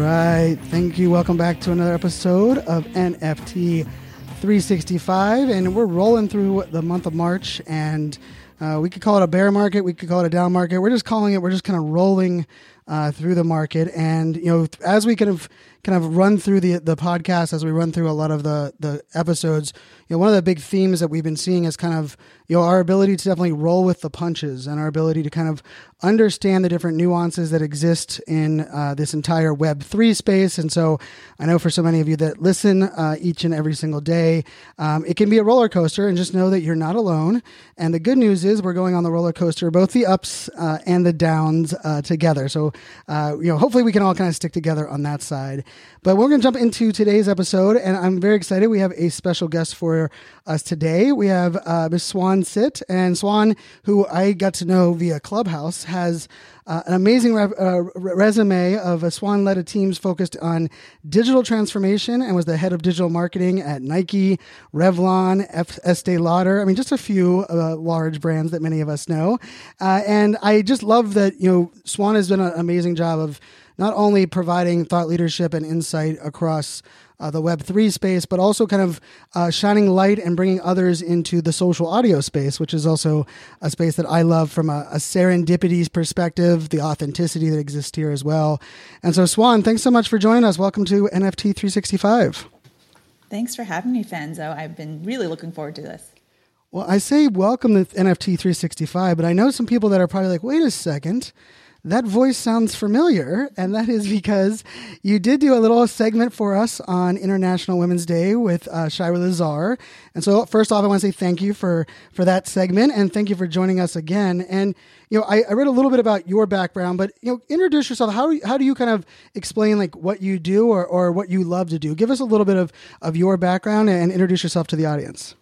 Right. Thank you. Welcome back to another episode of NFT 365. And we're rolling through the month of March. And uh, we could call it a bear market. We could call it a down market. We're just calling it, we're just kind of rolling uh, through the market. And, you know, as we kind of kind of run through the the podcast, as we run through a lot of the the episodes, you know, one of the big themes that we've been seeing is kind of, you know, our ability to definitely roll with the punches and our ability to kind of understand the different nuances that exist in uh, this entire Web three space. And so, I know for so many of you that listen uh, each and every single day, um, it can be a roller coaster. And just know that you're not alone. And the good news is we're going on the roller coaster, both the ups uh, and the downs uh, together. So, uh, you know, hopefully we can all kind of stick together on that side. But we're going to jump into today's episode, and I'm very excited. We have a special guest for us today. We have uh, Miss Swan Sit, and Swan, who I got to know via Clubhouse, has uh, an amazing re- uh, resume of a Swan led a teams focused on digital transformation and was the head of digital marketing at Nike, Revlon, F- Estee Lauder. I mean, just a few uh, large brands that many of us know. Uh, and I just love that, you know, Swan has done an amazing job of not only providing thought leadership and insight across uh, the Web3 space, but also kind of uh, shining light and bringing others into the social audio space, which is also a space that I love from a, a serendipity perspective, the authenticity that exists here as well. And so, Swan, thanks so much for joining us. Welcome to NFT 365. Thanks for having me, Fanzo. I've been really looking forward to this. Well, I say welcome to NFT 365, but I know some people that are probably like, wait a second that voice sounds familiar, and that is because you did do a little segment for us on International Women's Day with uh, Shira Lazar. And so, first off, I want to say thank you for for that segment, and thank you for joining us again. And you know, I, I read a little bit about your background, but you know, introduce yourself. How how do you kind of explain like what you do or or what you love to do? Give us a little bit of of your background and introduce yourself to the audience.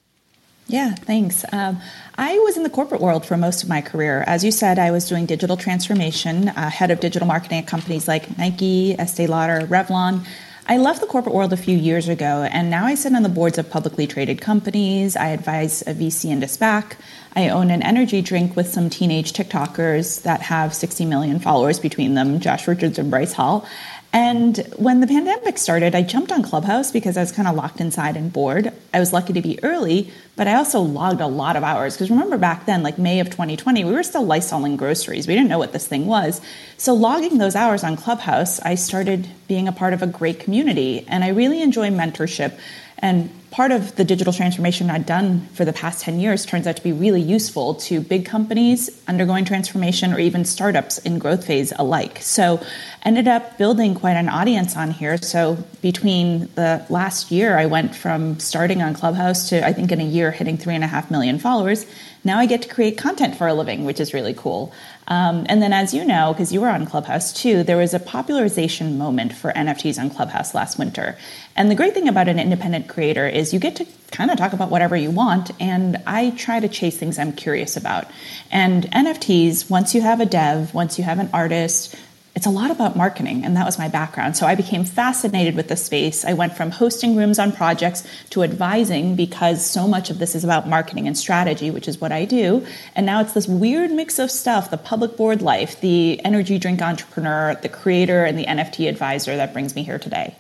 Yeah, thanks. Um, I was in the corporate world for most of my career. As you said, I was doing digital transformation, uh, head of digital marketing at companies like Nike, Estee Lauder, Revlon. I left the corporate world a few years ago, and now I sit on the boards of publicly traded companies. I advise a VC into SPAC. I own an energy drink with some teenage TikTokers that have 60 million followers between them, Josh Richards and Bryce Hall. And when the pandemic started, I jumped on Clubhouse because I was kind of locked inside and bored. I was lucky to be early, but I also logged a lot of hours. Because remember back then, like May of 2020, we were still lysoling groceries. We didn't know what this thing was. So, logging those hours on Clubhouse, I started being a part of a great community. And I really enjoy mentorship. And part of the digital transformation I've done for the past 10 years turns out to be really useful to big companies undergoing transformation or even startups in growth phase alike. So ended up building quite an audience on here. So between the last year, I went from starting on Clubhouse to I think in a year hitting three and a half million followers. Now I get to create content for a living, which is really cool. Um, and then, as you know, because you were on Clubhouse too, there was a popularization moment for NFTs on Clubhouse last winter. And the great thing about an independent creator is you get to kind of talk about whatever you want. And I try to chase things I'm curious about. And NFTs, once you have a dev, once you have an artist, it's a lot about marketing, and that was my background. So I became fascinated with the space. I went from hosting rooms on projects to advising because so much of this is about marketing and strategy, which is what I do. And now it's this weird mix of stuff the public board life, the energy drink entrepreneur, the creator, and the NFT advisor that brings me here today.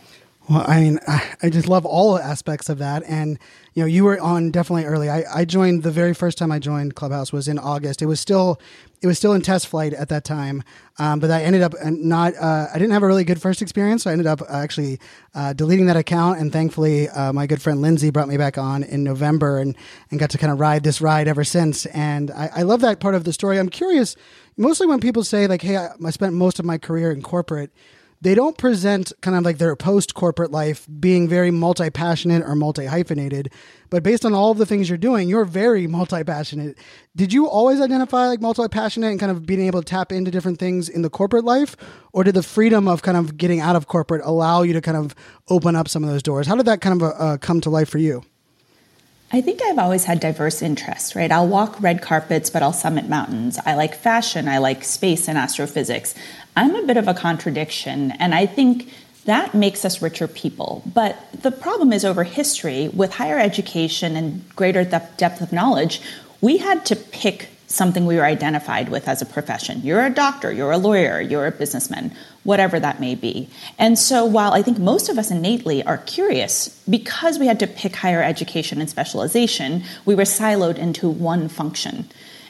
Well, I mean, I just love all aspects of that. And, you know, you were on definitely early. I, I joined the very first time I joined Clubhouse was in August. It was still, it was still in test flight at that time. Um, but I ended up not, uh, I didn't have a really good first experience. So I ended up actually uh, deleting that account. And thankfully, uh, my good friend Lindsay brought me back on in November and, and got to kind of ride this ride ever since. And I, I love that part of the story. I'm curious, mostly when people say like, Hey, I, I spent most of my career in corporate they don't present kind of like their post corporate life being very multi passionate or multi hyphenated. But based on all of the things you're doing, you're very multi passionate. Did you always identify like multi passionate and kind of being able to tap into different things in the corporate life? Or did the freedom of kind of getting out of corporate allow you to kind of open up some of those doors? How did that kind of uh, come to life for you? I think I've always had diverse interests, right? I'll walk red carpets, but I'll summit mountains. I like fashion, I like space and astrophysics. I'm a bit of a contradiction, and I think that makes us richer people. But the problem is over history, with higher education and greater depth of knowledge, we had to pick something we were identified with as a profession. You're a doctor, you're a lawyer, you're a businessman, whatever that may be. And so while I think most of us innately are curious, because we had to pick higher education and specialization, we were siloed into one function.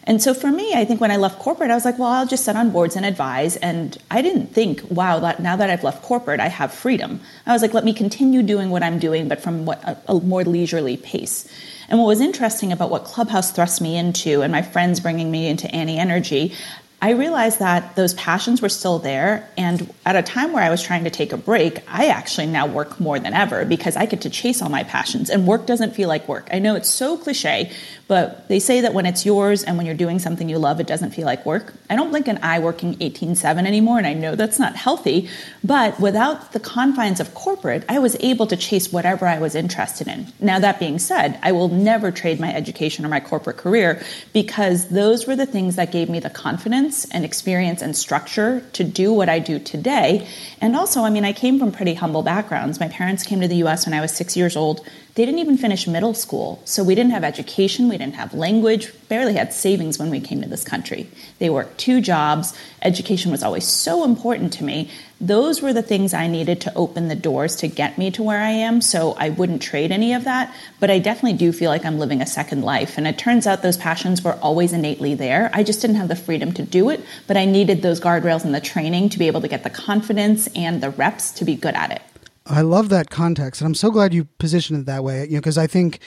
And so for me, I think when I left corporate, I was like, well, I'll just sit on boards and advise. And I didn't think, wow, that now that I've left corporate, I have freedom. I was like, let me continue doing what I'm doing, but from what a, a more leisurely pace. And what was interesting about what Clubhouse thrust me into and my friends bringing me into Ani Energy, I realized that those passions were still there. And at a time where I was trying to take a break, I actually now work more than ever because I get to chase all my passions and work doesn't feel like work. I know it's so cliche, but they say that when it's yours and when you're doing something you love, it doesn't feel like work. I don't blink an eye working 18 7 anymore, and I know that's not healthy. But without the confines of corporate, I was able to chase whatever I was interested in. Now, that being said, I will never trade my education or my corporate career because those were the things that gave me the confidence and experience and structure to do what I do today. And also, I mean, I came from pretty humble backgrounds. My parents came to the US when I was six years old they didn't even finish middle school. So we didn't have education, we didn't have language, barely had savings when we came to this country. They worked two jobs. Education was always so important to me. Those were the things I needed to open the doors to get me to where I am. So I wouldn't trade any of that. But I definitely do feel like I'm living a second life. And it turns out those passions were always innately there. I just didn't have the freedom to do it, but I needed those guardrails and the training to be able to get the confidence and the reps to be good at it. I love that context, and I'm so glad you positioned it that way. You know, because I think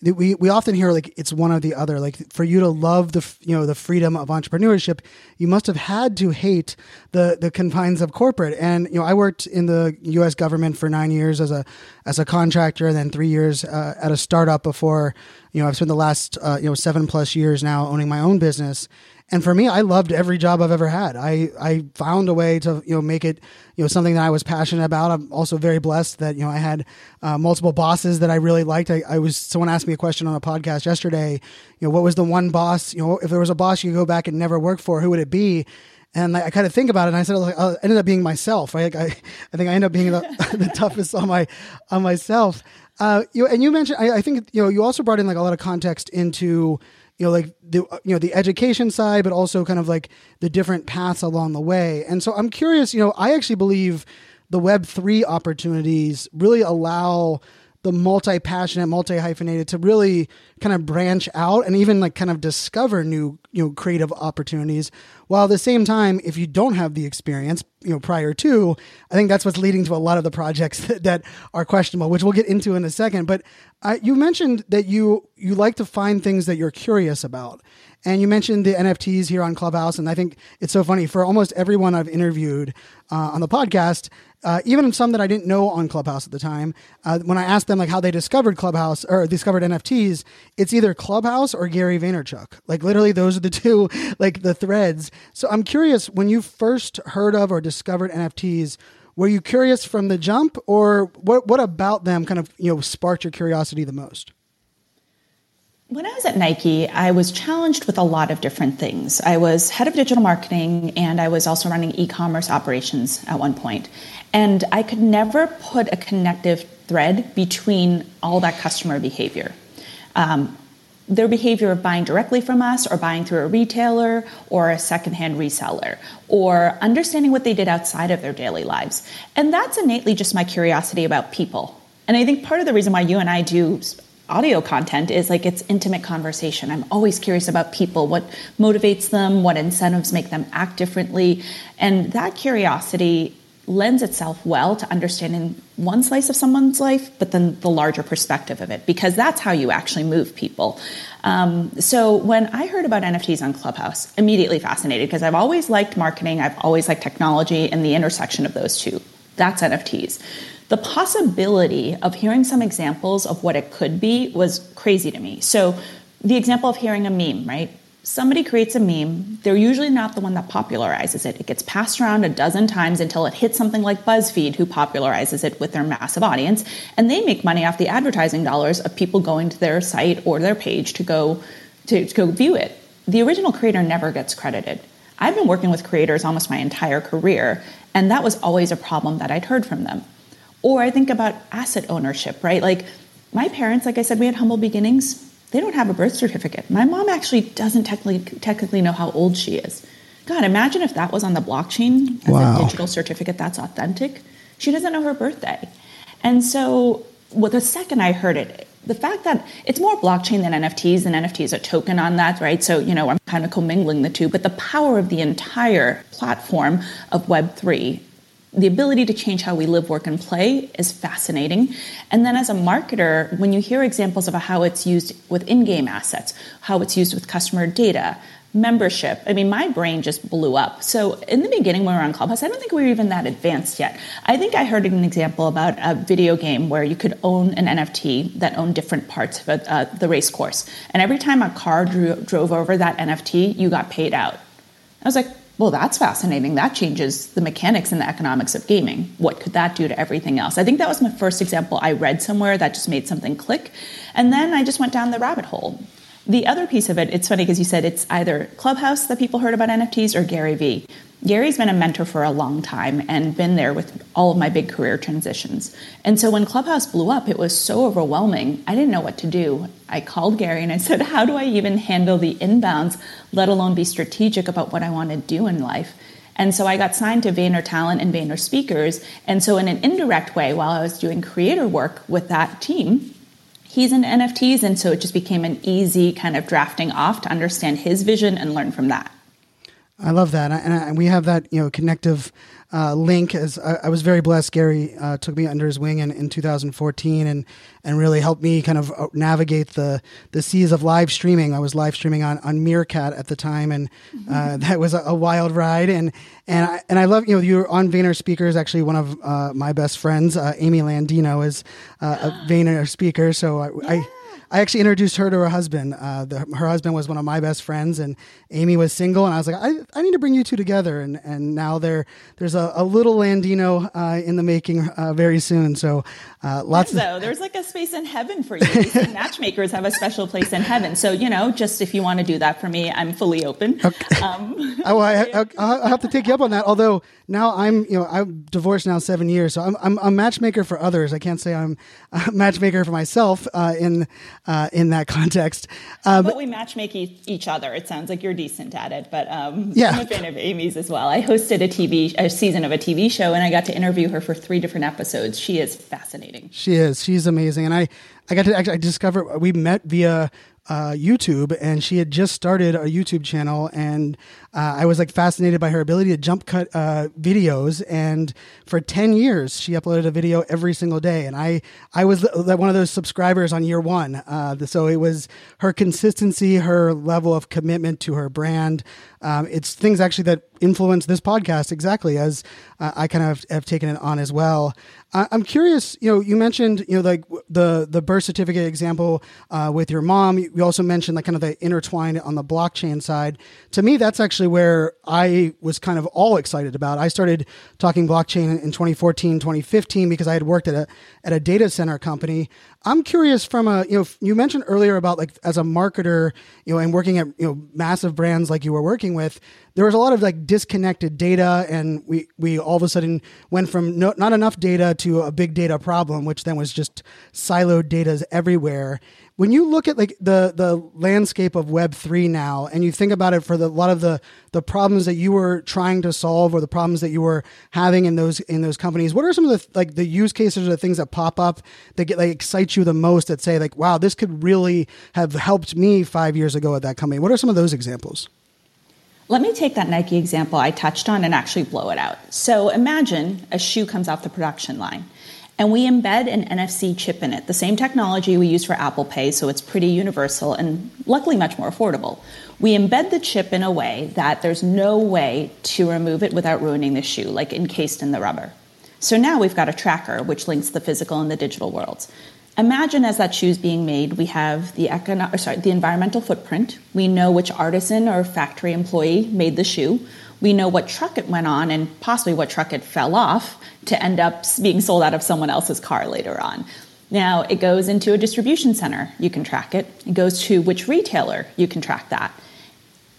we we often hear like it's one or the other. Like for you to love the you know the freedom of entrepreneurship, you must have had to hate the the confines of corporate. And you know, I worked in the U.S. government for nine years as a as a contractor, and then three years uh, at a startup before. You know, I've spent the last uh, you know seven plus years now owning my own business. And for me, I loved every job I've ever had. I, I found a way to, you know, make it, you know, something that I was passionate about. I'm also very blessed that, you know, I had uh, multiple bosses that I really liked. I, I was, someone asked me a question on a podcast yesterday, you know, what was the one boss, you know, if there was a boss you could go back and never work for, who would it be? And I, I kind of think about it, and I said, I, like, I ended up being myself. Right? I, I think I ended up being the, the toughest on my on myself. Uh, you and you mentioned, I, I think you know, you also brought in like a lot of context into you know like the uh, you know the education side but also kind of like the different paths along the way. And so i'm curious you know i actually believe the web 3 opportunities really allow the multi-passionate multi-hyphenated to really kind of branch out and even like kind of discover new you know creative opportunities. While at the same time if you don't have the experience you know prior to i think that's what's leading to a lot of the projects that, that are questionable which we'll get into in a second. But uh, you mentioned that you you like to find things that you're curious about. And you mentioned the NFTs here on Clubhouse, and I think it's so funny. For almost everyone I've interviewed uh, on the podcast, uh, even some that I didn't know on Clubhouse at the time. Uh, when I asked them like how they discovered Clubhouse or discovered NFTs, it's either Clubhouse or Gary Vaynerchuk. Like literally, those are the two like the threads. So I'm curious when you first heard of or discovered NFTs. Were you curious from the jump, or what? What about them kind of you know sparked your curiosity the most? When I was at Nike, I was challenged with a lot of different things. I was head of digital marketing and I was also running e commerce operations at one point. And I could never put a connective thread between all that customer behavior. Um, their behavior of buying directly from us or buying through a retailer or a secondhand reseller or understanding what they did outside of their daily lives. And that's innately just my curiosity about people. And I think part of the reason why you and I do audio content is like it's intimate conversation. I'm always curious about people, what motivates them, what incentives make them act differently. And that curiosity lends itself well to understanding one slice of someone's life, but then the larger perspective of it, because that's how you actually move people. Um, so when I heard about NFTs on Clubhouse, immediately fascinated because I've always liked marketing, I've always liked technology, and the intersection of those two. That's NFTs. The possibility of hearing some examples of what it could be was crazy to me. So the example of hearing a meme, right? somebody creates a meme, they're usually not the one that popularizes it. It gets passed around a dozen times until it hits something like BuzzFeed, who popularizes it with their massive audience, and they make money off the advertising dollars of people going to their site or their page to go to, to go view it. The original creator never gets credited. I've been working with creators almost my entire career, and that was always a problem that I'd heard from them. Or I think about asset ownership, right? Like my parents, like I said, we had humble beginnings they don't have a birth certificate. My mom actually doesn't technically technically know how old she is. God, imagine if that was on the blockchain as wow. a digital certificate that's authentic. She doesn't know her birthday. And so, well, the second I heard it, the fact that it's more blockchain than NFTs, and NFTs is a token on that, right? So, you know, I'm kind of commingling the two, but the power of the entire platform of Web3 the ability to change how we live, work, and play is fascinating. And then as a marketer, when you hear examples of how it's used with in game assets, how it's used with customer data, membership, I mean, my brain just blew up. So in the beginning, when we were on Clubhouse, I don't think we were even that advanced yet. I think I heard an example about a video game where you could own an NFT that owned different parts of uh, the race course. And every time a car drew, drove over that NFT, you got paid out. I was like, well, that's fascinating. That changes the mechanics and the economics of gaming. What could that do to everything else? I think that was my first example I read somewhere that just made something click. And then I just went down the rabbit hole. The other piece of it, it's funny because you said it's either Clubhouse that people heard about NFTs or Gary Vee. Gary's been a mentor for a long time and been there with all of my big career transitions. And so when Clubhouse blew up, it was so overwhelming. I didn't know what to do. I called Gary and I said, How do I even handle the inbounds, let alone be strategic about what I want to do in life? And so I got signed to Vayner Talent and Vayner Speakers. And so, in an indirect way, while I was doing creator work with that team, he's in NFTs. And so it just became an easy kind of drafting off to understand his vision and learn from that. I love that, and, I, and we have that you know connective uh, link. As I, I, was very blessed, Gary uh, took me under his wing in, in 2014, and and really helped me kind of uh, navigate the the seas of live streaming. I was live streaming on, on Meerkat at the time, and uh, mm-hmm. that was a, a, wild ride. And and I, and I love you know you're on Vayner Speakers. Actually, one of uh, my best friends, uh, Amy Landino, is a Vayner speaker. So I, yeah. I I actually introduced her to her husband. Uh, the, her husband was one of my best friends, and Amy was single. And I was like, I, I need to bring you two together. And and now there there's a, a little Landino uh, in the making uh, very soon. So uh, lots. So of- there's like a space in heaven for you. matchmakers have a special place in heaven. So you know, just if you want to do that for me, I'm fully open. Okay. Um, oh, I, I, I'll have to take you up on that. Although now I'm you know I'm divorced now seven years, so I'm I'm a matchmaker for others. I can't say I'm a matchmaker for myself uh, in uh, in that context. Uh, but, we matchmake each other. It sounds like you're decent at it. But um, yeah. I'm a fan of Amy's as well. I hosted a TV a season of a TV show, and I got to interview her for three different episodes. She is fascinating. She is. She's amazing, and I I got to actually I discovered we met via uh, YouTube, and she had just started a YouTube channel, and uh, I was like fascinated by her ability to jump cut uh, videos. And for ten years, she uploaded a video every single day, and I I was one of those subscribers on year one. Uh, so it was her consistency, her level of commitment to her brand. Um, it's things actually that influence this podcast exactly as uh, I kind of have taken it on as well. I'm curious. You know, you mentioned you know like the the birth certificate example uh, with your mom. You also mentioned like kind of the intertwined on the blockchain side. To me, that's actually where I was kind of all excited about. I started talking blockchain in 2014, 2015 because I had worked at a at a data center company. I'm curious from a you know you mentioned earlier about like as a marketer you know and working at you know massive brands like you were working with there was a lot of like disconnected data and we we all of a sudden went from no, not enough data to a big data problem which then was just siloed data everywhere when you look at like the the landscape of web 3 now and you think about it for the, a lot of the the problems that you were trying to solve or the problems that you were having in those in those companies what are some of the like the use cases or the things that pop up that get like excite you the most that say like wow this could really have helped me 5 years ago at that company what are some of those examples? Let me take that Nike example I touched on and actually blow it out. So imagine a shoe comes off the production line and we embed an NFC chip in it, the same technology we use for Apple Pay, so it's pretty universal and luckily much more affordable. We embed the chip in a way that there's no way to remove it without ruining the shoe, like encased in the rubber. So now we've got a tracker which links the physical and the digital worlds. Imagine as that shoe is being made, we have the econo- sorry, the environmental footprint. We know which artisan or factory employee made the shoe. We know what truck it went on and possibly what truck it fell off to end up being sold out of someone else's car later on. Now, it goes into a distribution center, you can track it. It goes to which retailer, you can track that.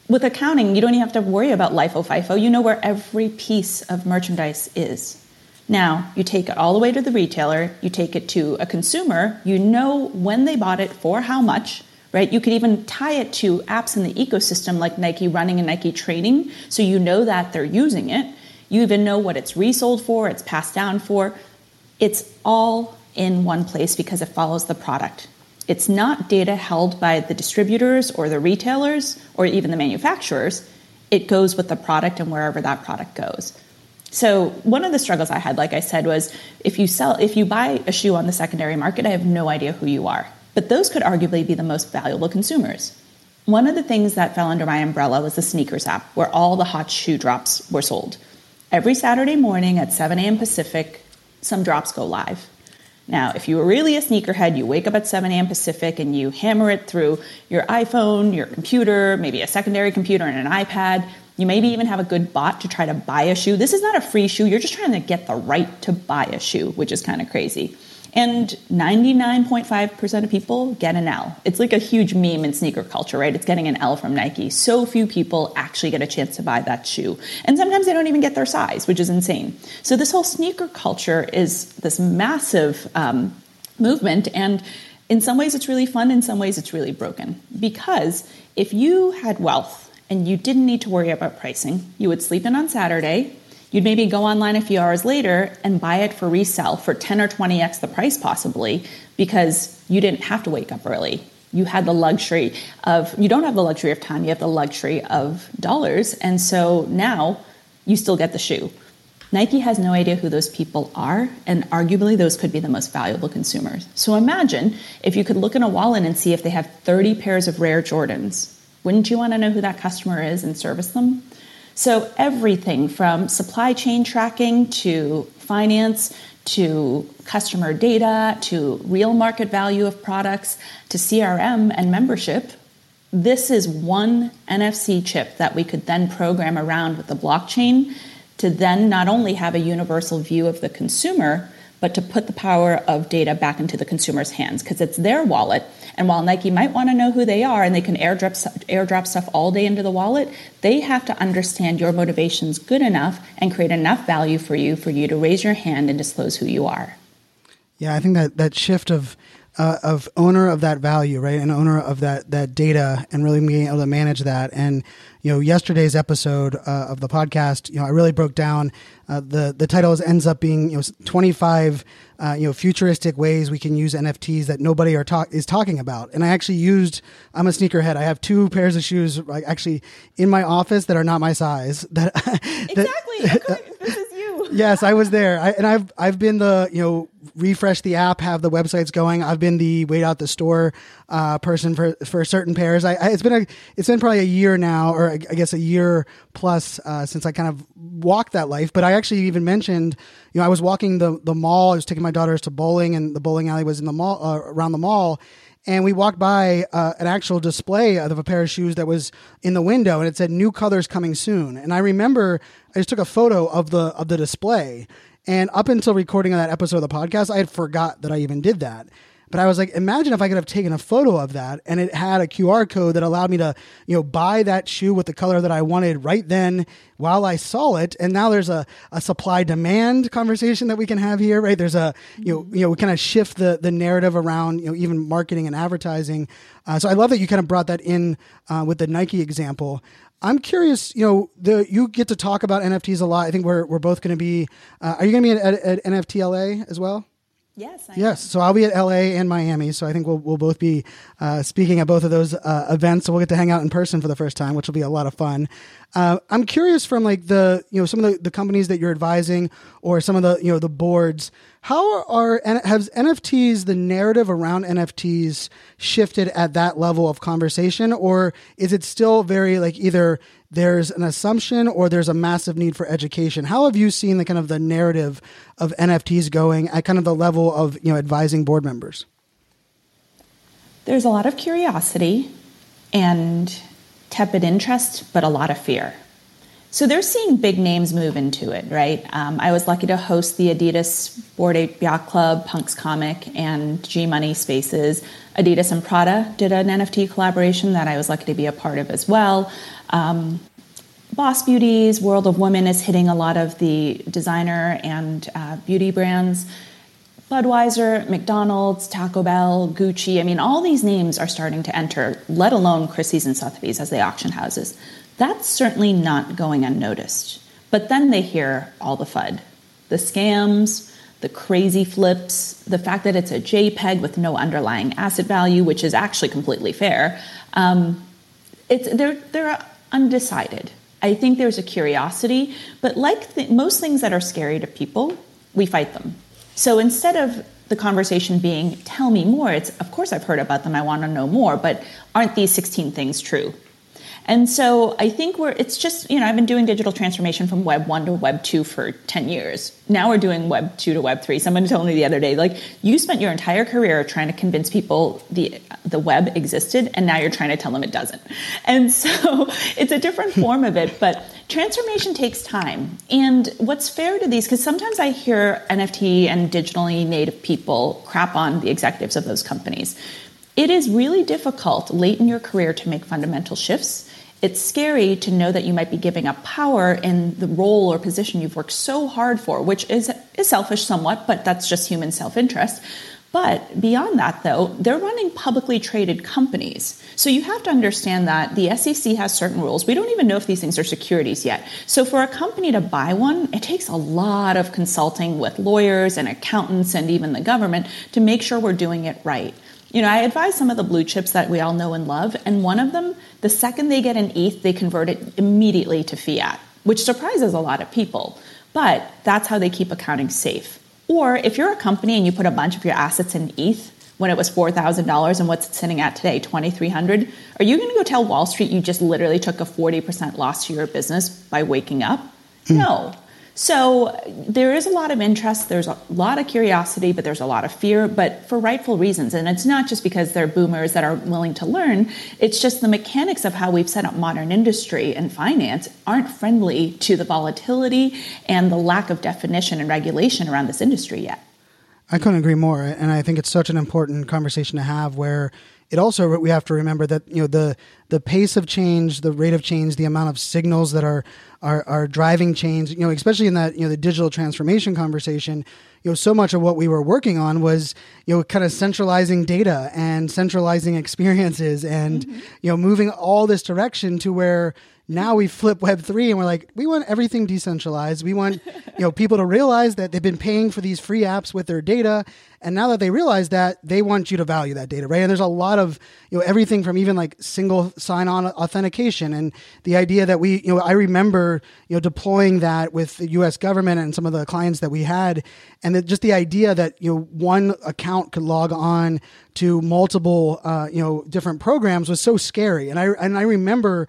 With accounting, you don't even have to worry about LIFO, FIFO. You know where every piece of merchandise is. Now, you take it all the way to the retailer, you take it to a consumer, you know when they bought it, for how much, right? You could even tie it to apps in the ecosystem like Nike Running and Nike Training, so you know that they're using it. You even know what it's resold for, it's passed down for. It's all in one place because it follows the product. It's not data held by the distributors or the retailers or even the manufacturers. It goes with the product and wherever that product goes. So one of the struggles I had, like I said, was if you sell, if you buy a shoe on the secondary market, I have no idea who you are. But those could arguably be the most valuable consumers. One of the things that fell under my umbrella was the sneakers app, where all the hot shoe drops were sold. Every Saturday morning at 7 a.m. Pacific, some drops go live. Now, if you were really a sneakerhead, you wake up at 7 a.m. Pacific and you hammer it through your iPhone, your computer, maybe a secondary computer and an iPad, you maybe even have a good bot to try to buy a shoe. This is not a free shoe. You're just trying to get the right to buy a shoe, which is kind of crazy. And 99.5% of people get an L. It's like a huge meme in sneaker culture, right? It's getting an L from Nike. So few people actually get a chance to buy that shoe. And sometimes they don't even get their size, which is insane. So, this whole sneaker culture is this massive um, movement. And in some ways, it's really fun. In some ways, it's really broken. Because if you had wealth, and you didn't need to worry about pricing. You would sleep in on Saturday. You'd maybe go online a few hours later and buy it for resale for 10 or 20x the price, possibly, because you didn't have to wake up early. You had the luxury of, you don't have the luxury of time, you have the luxury of dollars. And so now you still get the shoe. Nike has no idea who those people are, and arguably those could be the most valuable consumers. So imagine if you could look in a wallet and see if they have 30 pairs of rare Jordans wouldn't you want to know who that customer is and service them? So, everything from supply chain tracking to finance to customer data to real market value of products to CRM and membership, this is one NFC chip that we could then program around with the blockchain to then not only have a universal view of the consumer, but to put the power of data back into the consumer's hands because it's their wallet. And while Nike might want to know who they are and they can airdrop, airdrop stuff all day into the wallet, they have to understand your motivations good enough and create enough value for you for you to raise your hand and disclose who you are. Yeah, I think that that shift of uh, of owner of that value, right, and owner of that that data, and really being able to manage that. And you know, yesterday's episode uh, of the podcast, you know, I really broke down uh, the the title ends up being you know 25 uh, you know futuristic ways we can use NFTs that nobody are talk is talking about. And I actually used. I'm a sneakerhead. I have two pairs of shoes like, actually in my office that are not my size. That, that exactly. you. Yes, I was there, I, and I've I've been the you know refresh the app, have the websites going. I've been the wait out the store uh, person for for certain pairs. I, I, it's been a it's been probably a year now, or I guess a year plus uh, since I kind of walked that life. But I actually even mentioned, you know, I was walking the the mall. I was taking my daughters to bowling, and the bowling alley was in the mall uh, around the mall. And we walked by uh, an actual display of a pair of shoes that was in the window, and it said "New colors coming soon." And I remember I just took a photo of the of the display, and up until recording that episode of the podcast, I had forgot that I even did that. But I was like, imagine if I could have taken a photo of that and it had a QR code that allowed me to, you know, buy that shoe with the color that I wanted right then while I saw it. And now there's a, a supply demand conversation that we can have here, right? There's a, you know, you know, we kind of shift the, the narrative around, you know, even marketing and advertising. Uh, so I love that you kind of brought that in uh, with the Nike example. I'm curious, you know, the you get to talk about NFTs a lot. I think we're we're both going to be. Uh, are you going to be at, at, at NFTLA as well? Yes. I Yes, so I'll be at LA and Miami, so I think we'll we'll both be uh, speaking at both of those uh, events. So we'll get to hang out in person for the first time, which will be a lot of fun. Uh, I'm curious from like the you know some of the, the companies that you're advising or some of the you know the boards. How are has NFTs the narrative around NFTs shifted at that level of conversation, or is it still very like either there's an assumption or there's a massive need for education. How have you seen the kind of the narrative of NFTs going at kind of the level of you know advising board members? There's a lot of curiosity and tepid interest, but a lot of fear. So they're seeing big names move into it, right? Um, I was lucky to host the Adidas Bored Ape Yacht Club, Punks Comic, and G Money Spaces. Adidas and Prada did an NFT collaboration that I was lucky to be a part of as well. Um, Boss Beauties, World of Women is hitting a lot of the designer and uh, beauty brands. Budweiser, McDonald's, Taco Bell, Gucci, I mean, all these names are starting to enter, let alone Christie's and Sotheby's as the auction houses. That's certainly not going unnoticed. But then they hear all the FUD the scams, the crazy flips, the fact that it's a JPEG with no underlying asset value, which is actually completely fair. Um, it's, they're, they're undecided. I think there's a curiosity, but like th- most things that are scary to people, we fight them. So instead of the conversation being, tell me more, it's, of course, I've heard about them, I want to know more, but aren't these 16 things true? And so I think we're, it's just, you know, I've been doing digital transformation from Web 1 to Web 2 for 10 years. Now we're doing Web 2 to Web 3. Someone told me the other day, like, you spent your entire career trying to convince people the, the web existed, and now you're trying to tell them it doesn't. And so it's a different hmm. form of it, but transformation takes time. And what's fair to these, because sometimes I hear NFT and digitally native people crap on the executives of those companies. It is really difficult late in your career to make fundamental shifts it's scary to know that you might be giving up power in the role or position you've worked so hard for, which is, is selfish somewhat, but that's just human self interest. But beyond that, though, they're running publicly traded companies. So you have to understand that the SEC has certain rules. We don't even know if these things are securities yet. So for a company to buy one, it takes a lot of consulting with lawyers and accountants and even the government to make sure we're doing it right. You know, I advise some of the blue chips that we all know and love, and one of them, the second they get an ETH, they convert it immediately to fiat, which surprises a lot of people. But that's how they keep accounting safe. Or if you're a company and you put a bunch of your assets in ETH when it was $4,000 and what's it sitting at today, 2300 are you going to go tell Wall Street you just literally took a 40% loss to your business by waking up? Mm. No. So there is a lot of interest, there's a lot of curiosity, but there's a lot of fear, but for rightful reasons. And it's not just because they're boomers that are willing to learn, it's just the mechanics of how we've set up modern industry and finance aren't friendly to the volatility and the lack of definition and regulation around this industry yet. I couldn't agree more. And I think it's such an important conversation to have where it also we have to remember that you know the the pace of change, the rate of change, the amount of signals that are are, are driving change. You know, especially in that you know the digital transformation conversation. You know, so much of what we were working on was you know kind of centralizing data and centralizing experiences and mm-hmm. you know moving all this direction to where now we flip Web three and we're like, we want everything decentralized. We want you know people to realize that they've been paying for these free apps with their data, and now that they realize that, they want you to value that data, right? And there's a lot of you know everything from even like single sign-on authentication and the idea that we you know I remember you know deploying that with the U.S. government and some of the clients that we had, and that just the idea that you know one account could log on to multiple uh, you know different programs was so scary, and I and I remember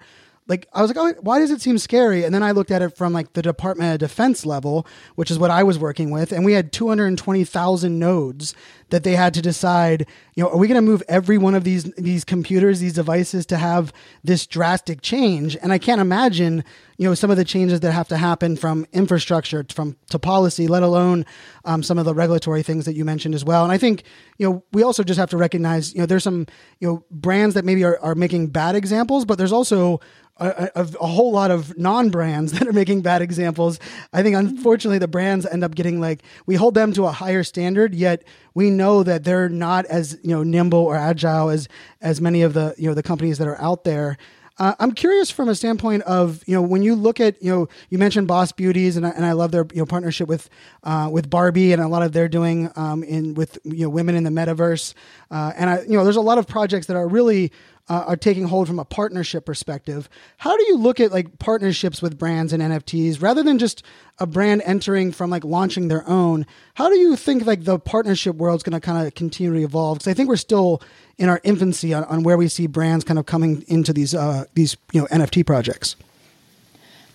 like I was like, oh, why does it seem scary? And then I looked at it from like the Department of Defense level, which is what I was working with, and we had 220,000 nodes that they had to decide, you know, are we going to move every one of these these computers, these devices to have this drastic change? And I can't imagine, you know, some of the changes that have to happen from infrastructure from to policy, let alone um, some of the regulatory things that you mentioned as well. And I think, you know, we also just have to recognize, you know, there's some, you know, brands that maybe are, are making bad examples, but there's also a, a, a, whole lot of non-brands that are making bad examples. I think unfortunately the brands end up getting like we hold them to a higher standard, yet we know that they're not as you know nimble or agile as as many of the you know the companies that are out there. Uh, I'm curious from a standpoint of you know when you look at you know you mentioned Boss Beauties and I, and I love their you know partnership with uh, with Barbie and a lot of they're doing um, in with you know women in the metaverse. Uh, and I you know there's a lot of projects that are really uh, are taking hold from a partnership perspective. How do you look at like partnerships with brands and NFTs rather than just a brand entering from like launching their own? How do you think like the partnership world's going to kind of continue to evolve? Because I think we're still in our infancy on, on where we see brands kind of coming into these uh, these you know NFT projects.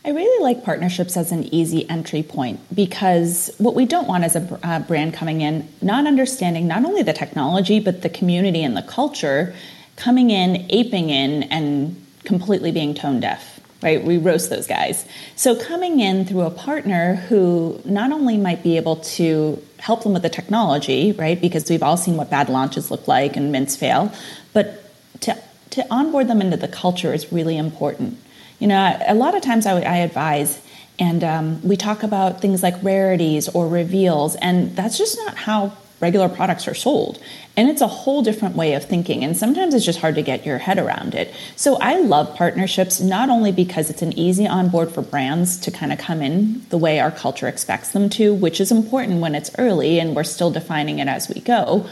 I really like partnerships as an easy entry point because what we don't want is a uh, brand coming in not understanding not only the technology but the community and the culture coming in, aping in, and completely being tone deaf, right? We roast those guys. So coming in through a partner who not only might be able to help them with the technology, right? Because we've all seen what bad launches look like and mints fail, but to to onboard them into the culture is really important. You know, a lot of times I, I advise and um, we talk about things like rarities or reveals, and that's just not how regular products are sold. And it's a whole different way of thinking. And sometimes it's just hard to get your head around it. So I love partnerships, not only because it's an easy onboard for brands to kind of come in the way our culture expects them to, which is important when it's early and we're still defining it as we go.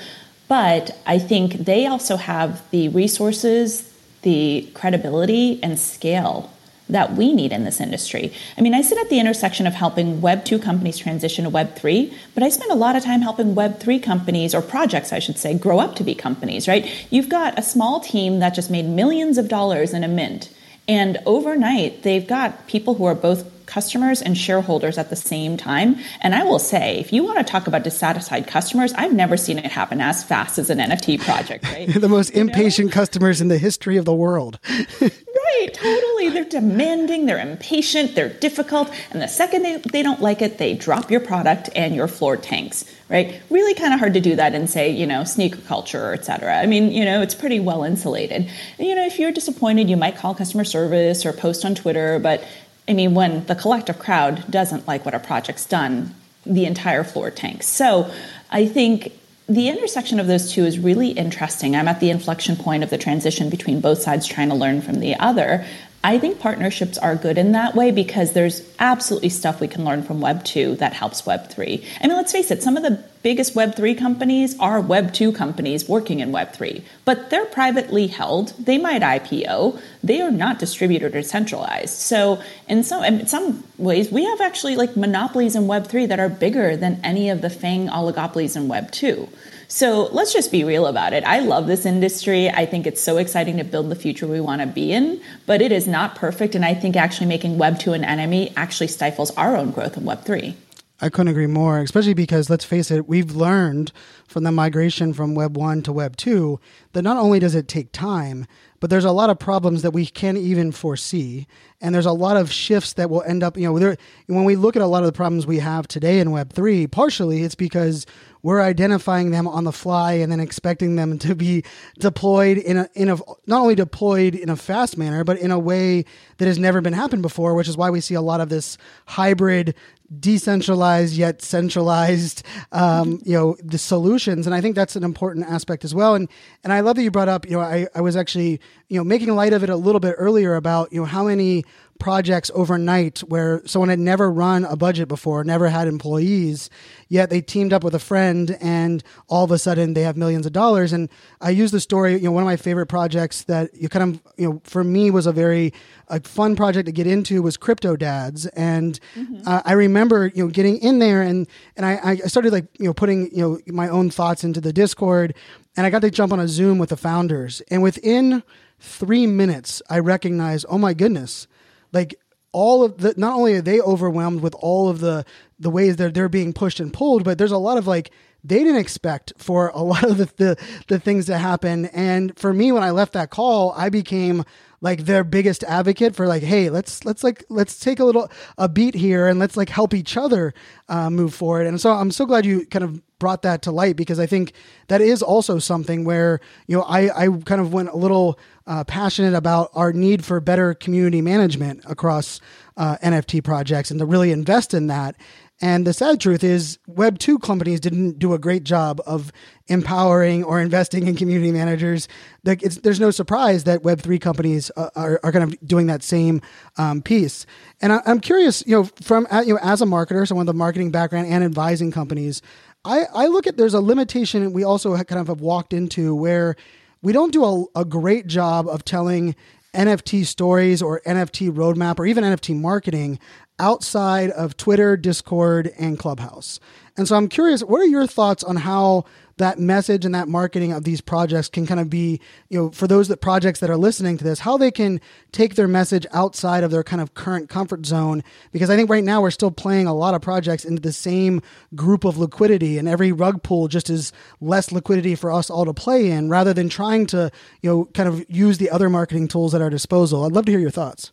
But I think they also have the resources, the credibility, and scale that we need in this industry. I mean, I sit at the intersection of helping Web 2 companies transition to Web 3, but I spend a lot of time helping Web 3 companies, or projects, I should say, grow up to be companies, right? You've got a small team that just made millions of dollars in a mint. And overnight, they've got people who are both customers and shareholders at the same time. And I will say, if you want to talk about dissatisfied customers, I've never seen it happen as fast as an NFT project, right? the most you impatient know? customers in the history of the world. right, totally. They're demanding, they're impatient, they're difficult. And the second they, they don't like it, they drop your product and your floor tanks, right? Really kind of hard to do that and say, you know, sneaker culture, et cetera. I mean, you know, it's pretty well insulated. You know, if you're disappointed, you might call customer service or post on Twitter, but I mean, when the collective crowd doesn't like what a project's done, the entire floor tanks. So I think the intersection of those two is really interesting. I'm at the inflection point of the transition between both sides trying to learn from the other. I think partnerships are good in that way because there's absolutely stuff we can learn from Web 2 that helps Web 3. I mean, let's face it, some of the biggest Web 3 companies are Web 2 companies working in Web 3, but they're privately held. They might IPO. They are not distributed or centralized. So, in some, in some ways, we have actually like monopolies in Web 3 that are bigger than any of the FANG oligopolies in Web 2. So let's just be real about it. I love this industry. I think it's so exciting to build the future we want to be in, but it is not perfect. And I think actually making Web 2 an enemy actually stifles our own growth in Web 3. I couldn't agree more, especially because let's face it, we've learned from the migration from Web 1 to Web 2 that not only does it take time, but there's a lot of problems that we can't even foresee. And there's a lot of shifts that will end up, you know, there, when we look at a lot of the problems we have today in Web 3, partially it's because we're identifying them on the fly and then expecting them to be deployed in a, in a, not only deployed in a fast manner, but in a way that has never been happened before, which is why we see a lot of this hybrid decentralized yet centralized um, you know the solutions. And i think that's an important aspect as well. And and i love that you brought up you know i, I was actually you know making light of it a little bit earlier about you know how many projects overnight where someone had never run a budget before, never had employees, yet they teamed up with a friend and all of a sudden they have millions of dollars. And I use the story, you know, one of my favorite projects that you kind of, you know, for me was a very a fun project to get into was Crypto Dads. And mm-hmm. uh, I remember, you know, getting in there and, and I, I started like, you know, putting, you know, my own thoughts into the Discord and I got to jump on a Zoom with the founders. And within three minutes, I recognized, oh my goodness, like all of the not only are they overwhelmed with all of the the ways that they're being pushed and pulled but there's a lot of like they didn't expect for a lot of the, the, the things to happen. And for me when i left that call i became like their biggest advocate for like hey let's let's like let's take a little a beat here and let's like help each other uh, move forward and so i'm so glad you kind of brought that to light because i think that is also something where you know i i kind of went a little uh, passionate about our need for better community management across uh, NFT projects and to really invest in that. And the sad truth is, Web 2 companies didn't do a great job of empowering or investing in community managers. Like there's no surprise that Web 3 companies uh, are, are kind of doing that same um, piece. And I, am curious, you know, from uh, you know, as a marketer, someone with a marketing background and advising companies, I, I look at there's a limitation we also kind of have walked into where we don't do a, a great job of telling NFT stories or NFT roadmap or even NFT marketing outside of Twitter, Discord, and Clubhouse. And so I'm curious, what are your thoughts on how that message and that marketing of these projects can kind of be, you know, for those that projects that are listening to this, how they can take their message outside of their kind of current comfort zone. Because I think right now we're still playing a lot of projects into the same group of liquidity, and every rug pull just is less liquidity for us all to play in, rather than trying to, you know, kind of use the other marketing tools at our disposal. I'd love to hear your thoughts.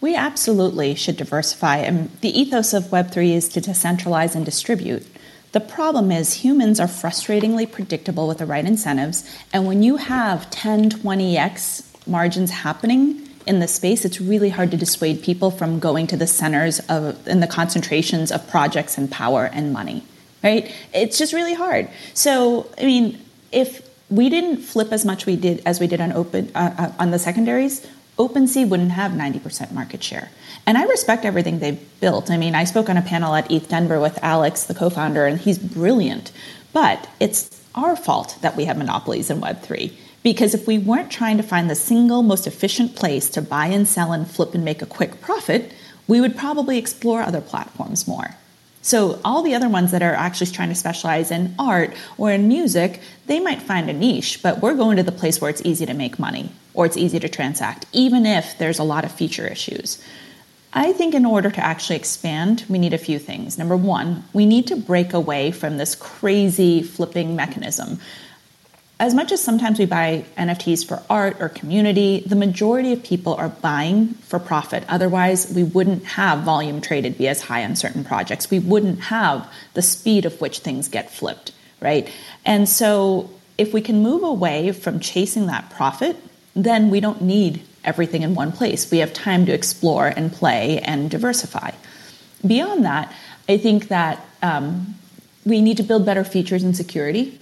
We absolutely should diversify. And the ethos of Web3 is to decentralize and distribute. The problem is humans are frustratingly predictable with the right incentives. And when you have 10, 20x margins happening in the space, it's really hard to dissuade people from going to the centers of and the concentrations of projects and power and money. Right? It's just really hard. So, I mean, if we didn't flip as much we did as we did on open uh, uh on the secondaries, OpenSea wouldn't have 90% market share. And I respect everything they've built. I mean, I spoke on a panel at ETH Denver with Alex, the co founder, and he's brilliant. But it's our fault that we have monopolies in Web3. Because if we weren't trying to find the single most efficient place to buy and sell and flip and make a quick profit, we would probably explore other platforms more. So, all the other ones that are actually trying to specialize in art or in music, they might find a niche, but we're going to the place where it's easy to make money or it's easy to transact, even if there's a lot of feature issues. I think in order to actually expand, we need a few things. Number one, we need to break away from this crazy flipping mechanism. As much as sometimes we buy NFTs for art or community, the majority of people are buying for profit. Otherwise, we wouldn't have volume traded be as high on certain projects. We wouldn't have the speed of which things get flipped, right? And so, if we can move away from chasing that profit then we don't need everything in one place. We have time to explore and play and diversify. Beyond that, I think that um, we need to build better features and security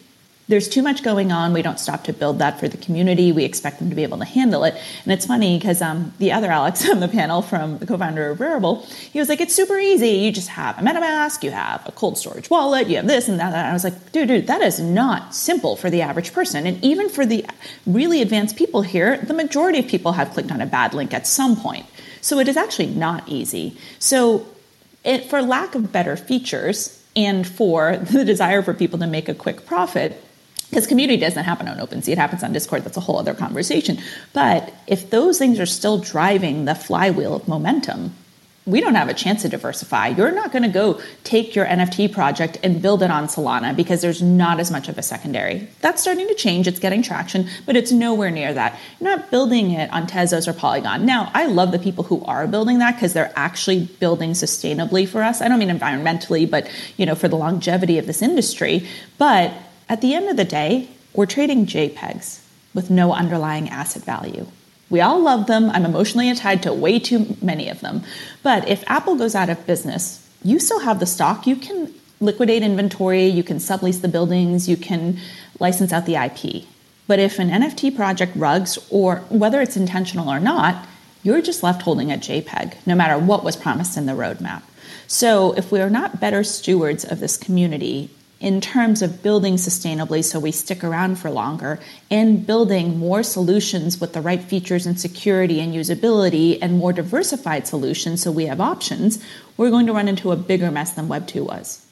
there's too much going on. We don't stop to build that for the community. We expect them to be able to handle it. And it's funny because um, the other Alex on the panel from the co-founder of Rarible, he was like, "It's super easy. You just have a MetaMask, you have a cold storage wallet, you have this and that." And I was like, "Dude, dude, that is not simple for the average person. And even for the really advanced people here, the majority of people have clicked on a bad link at some point. So it is actually not easy. So, it, for lack of better features." And for the desire for people to make a quick profit, because community doesn't happen on OpenSea, it happens on Discord. That's a whole other conversation. But if those things are still driving the flywheel of momentum, we don't have a chance to diversify. You're not going to go take your NFT project and build it on Solana because there's not as much of a secondary. That's starting to change. It's getting traction, but it's nowhere near that. You're not building it on Tezos or Polygon. Now, I love the people who are building that because they're actually building sustainably for us. I don't mean environmentally, but you know, for the longevity of this industry. But at the end of the day, we're trading JPEGs with no underlying asset value. We all love them. I'm emotionally tied to way too many of them. But if Apple goes out of business, you still have the stock. You can liquidate inventory, you can sublease the buildings, you can license out the IP. But if an NFT project rugs, or whether it's intentional or not, you're just left holding a JPEG, no matter what was promised in the roadmap. So if we are not better stewards of this community in terms of building sustainably so we stick around for longer and building more solutions with the right features and security and usability and more diversified solutions so we have options, we're going to run into a bigger mess than Web 2 was.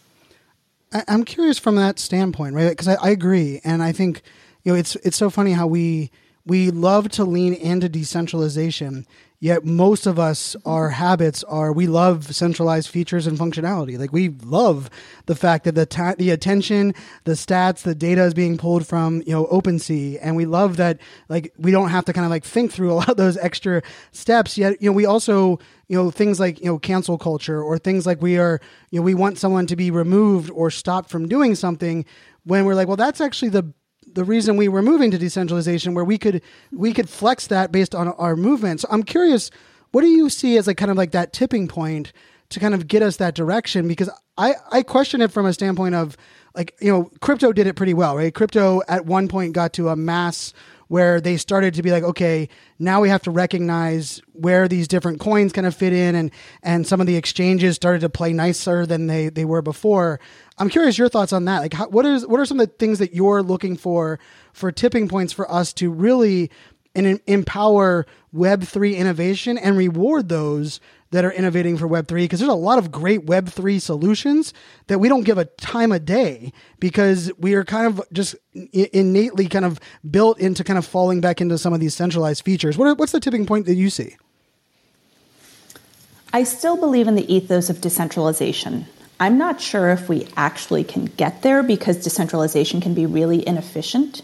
I'm curious from that standpoint, right? Because I, I agree. And I think, you know, it's, it's so funny how we, we love to lean into decentralization Yet most of us, our habits are we love centralized features and functionality. Like we love the fact that the ta- the attention, the stats, the data is being pulled from you know OpenSea, and we love that like we don't have to kind of like think through a lot of those extra steps. Yet you know we also you know things like you know cancel culture or things like we are you know we want someone to be removed or stopped from doing something when we're like well that's actually the the reason we were moving to decentralization, where we could we could flex that based on our movement. So I'm curious, what do you see as like kind of like that tipping point to kind of get us that direction because I, I question it from a standpoint of like, you know, crypto did it pretty well, right? Crypto at one point got to a mass where they started to be like, okay, now we have to recognize where these different coins kind of fit in, and and some of the exchanges started to play nicer than they they were before. I'm curious your thoughts on that. Like, how, what is what are some of the things that you're looking for for tipping points for us to really and empower Web3 innovation and reward those that are innovating for Web3 because there's a lot of great Web3 solutions that we don't give a time a day because we are kind of just innately kind of built into kind of falling back into some of these centralized features. What are, what's the tipping point that you see? I still believe in the ethos of decentralization. I'm not sure if we actually can get there because decentralization can be really inefficient.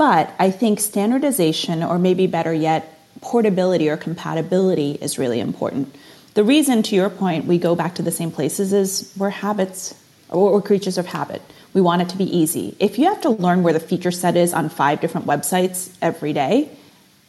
But I think standardization, or maybe better yet, portability or compatibility is really important. The reason, to your point, we go back to the same places is we're habits, or we're creatures of habit. We want it to be easy. If you have to learn where the feature set is on five different websites every day,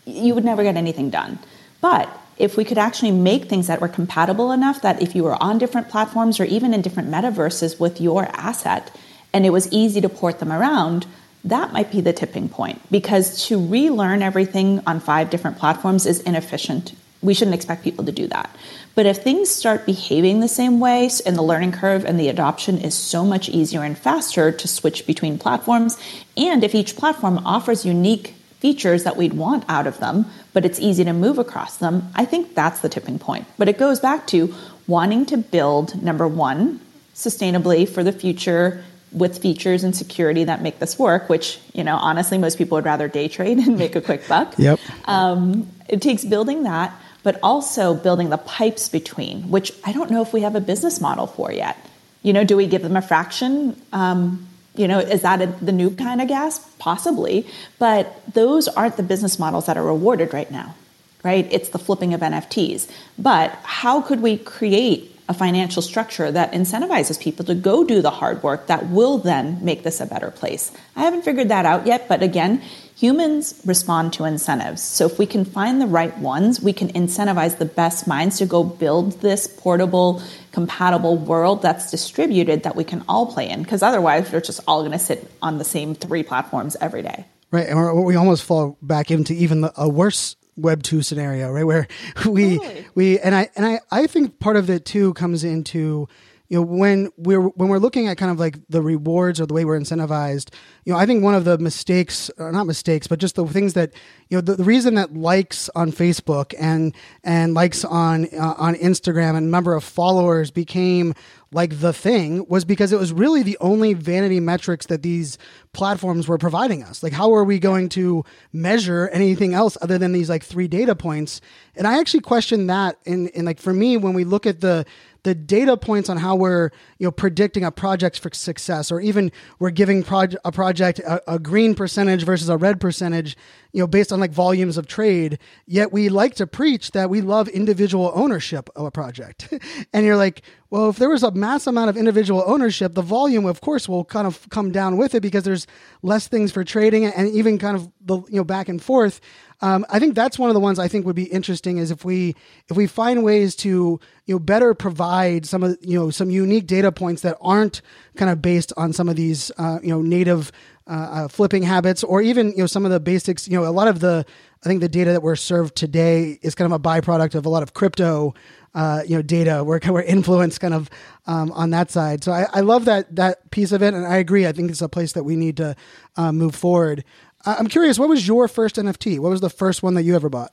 you would never get anything done. But if we could actually make things that were compatible enough that if you were on different platforms or even in different metaverses with your asset and it was easy to port them around, that might be the tipping point because to relearn everything on five different platforms is inefficient. We shouldn't expect people to do that. But if things start behaving the same way and the learning curve and the adoption is so much easier and faster to switch between platforms, and if each platform offers unique features that we'd want out of them, but it's easy to move across them, I think that's the tipping point. But it goes back to wanting to build, number one, sustainably for the future with features and security that make this work, which, you know, honestly, most people would rather day trade and make a quick buck. Yep. Um, it takes building that but also building the pipes between, which I don't know if we have a business model for yet. You know, do we give them a fraction? Um, you know, is that a, the new kind of gas? Possibly, but those aren't the business models that are rewarded right now, right? It's the flipping of NFTs. But how could we create a financial structure that incentivizes people to go do the hard work that will then make this a better place? I haven't figured that out yet, but again, Humans respond to incentives. So if we can find the right ones, we can incentivize the best minds to go build this portable, compatible world that's distributed that we can all play in. Because otherwise, we're just all going to sit on the same three platforms every day. Right. And we almost fall back into even a worse web 2 scenario right where we we and i and i i think part of it too comes into you know when we're when we're looking at kind of like the rewards or the way we're incentivized you know i think one of the mistakes or not mistakes but just the things that you know the, the reason that likes on facebook and and likes on uh, on instagram and number of followers became like the thing was because it was really the only vanity metrics that these platforms were providing us. Like, how are we going to measure anything else other than these like three data points? And I actually question that. In, in like, for me, when we look at the, the data points on how we're you know predicting a project's for success or even we're giving proj- a project a, a, green percentage versus a red percentage you know based on like volumes of trade. Yet we like to preach that we love individual ownership of a project. And you're like well if there was a mass amount of individual ownership the volume of course will kind of come down with it because there's less things for trading and even kind of the you know back and forth um, I think that's one of the ones I think would be interesting is if we if we find ways to you know better provide some of you know some unique data points that aren't kind of based on some of these uh, you know native uh, uh, flipping habits or even you know some of the basics you know a lot of the I think the data that we're served today is kind of a byproduct of a lot of crypto uh, you know data. We're, we're influenced kind of um, on that side. So I, I, love that that piece of it and I agree. I think it's a place that we need to uh, move forward I'm curious, what was your first NFT? What was the first one that you ever bought?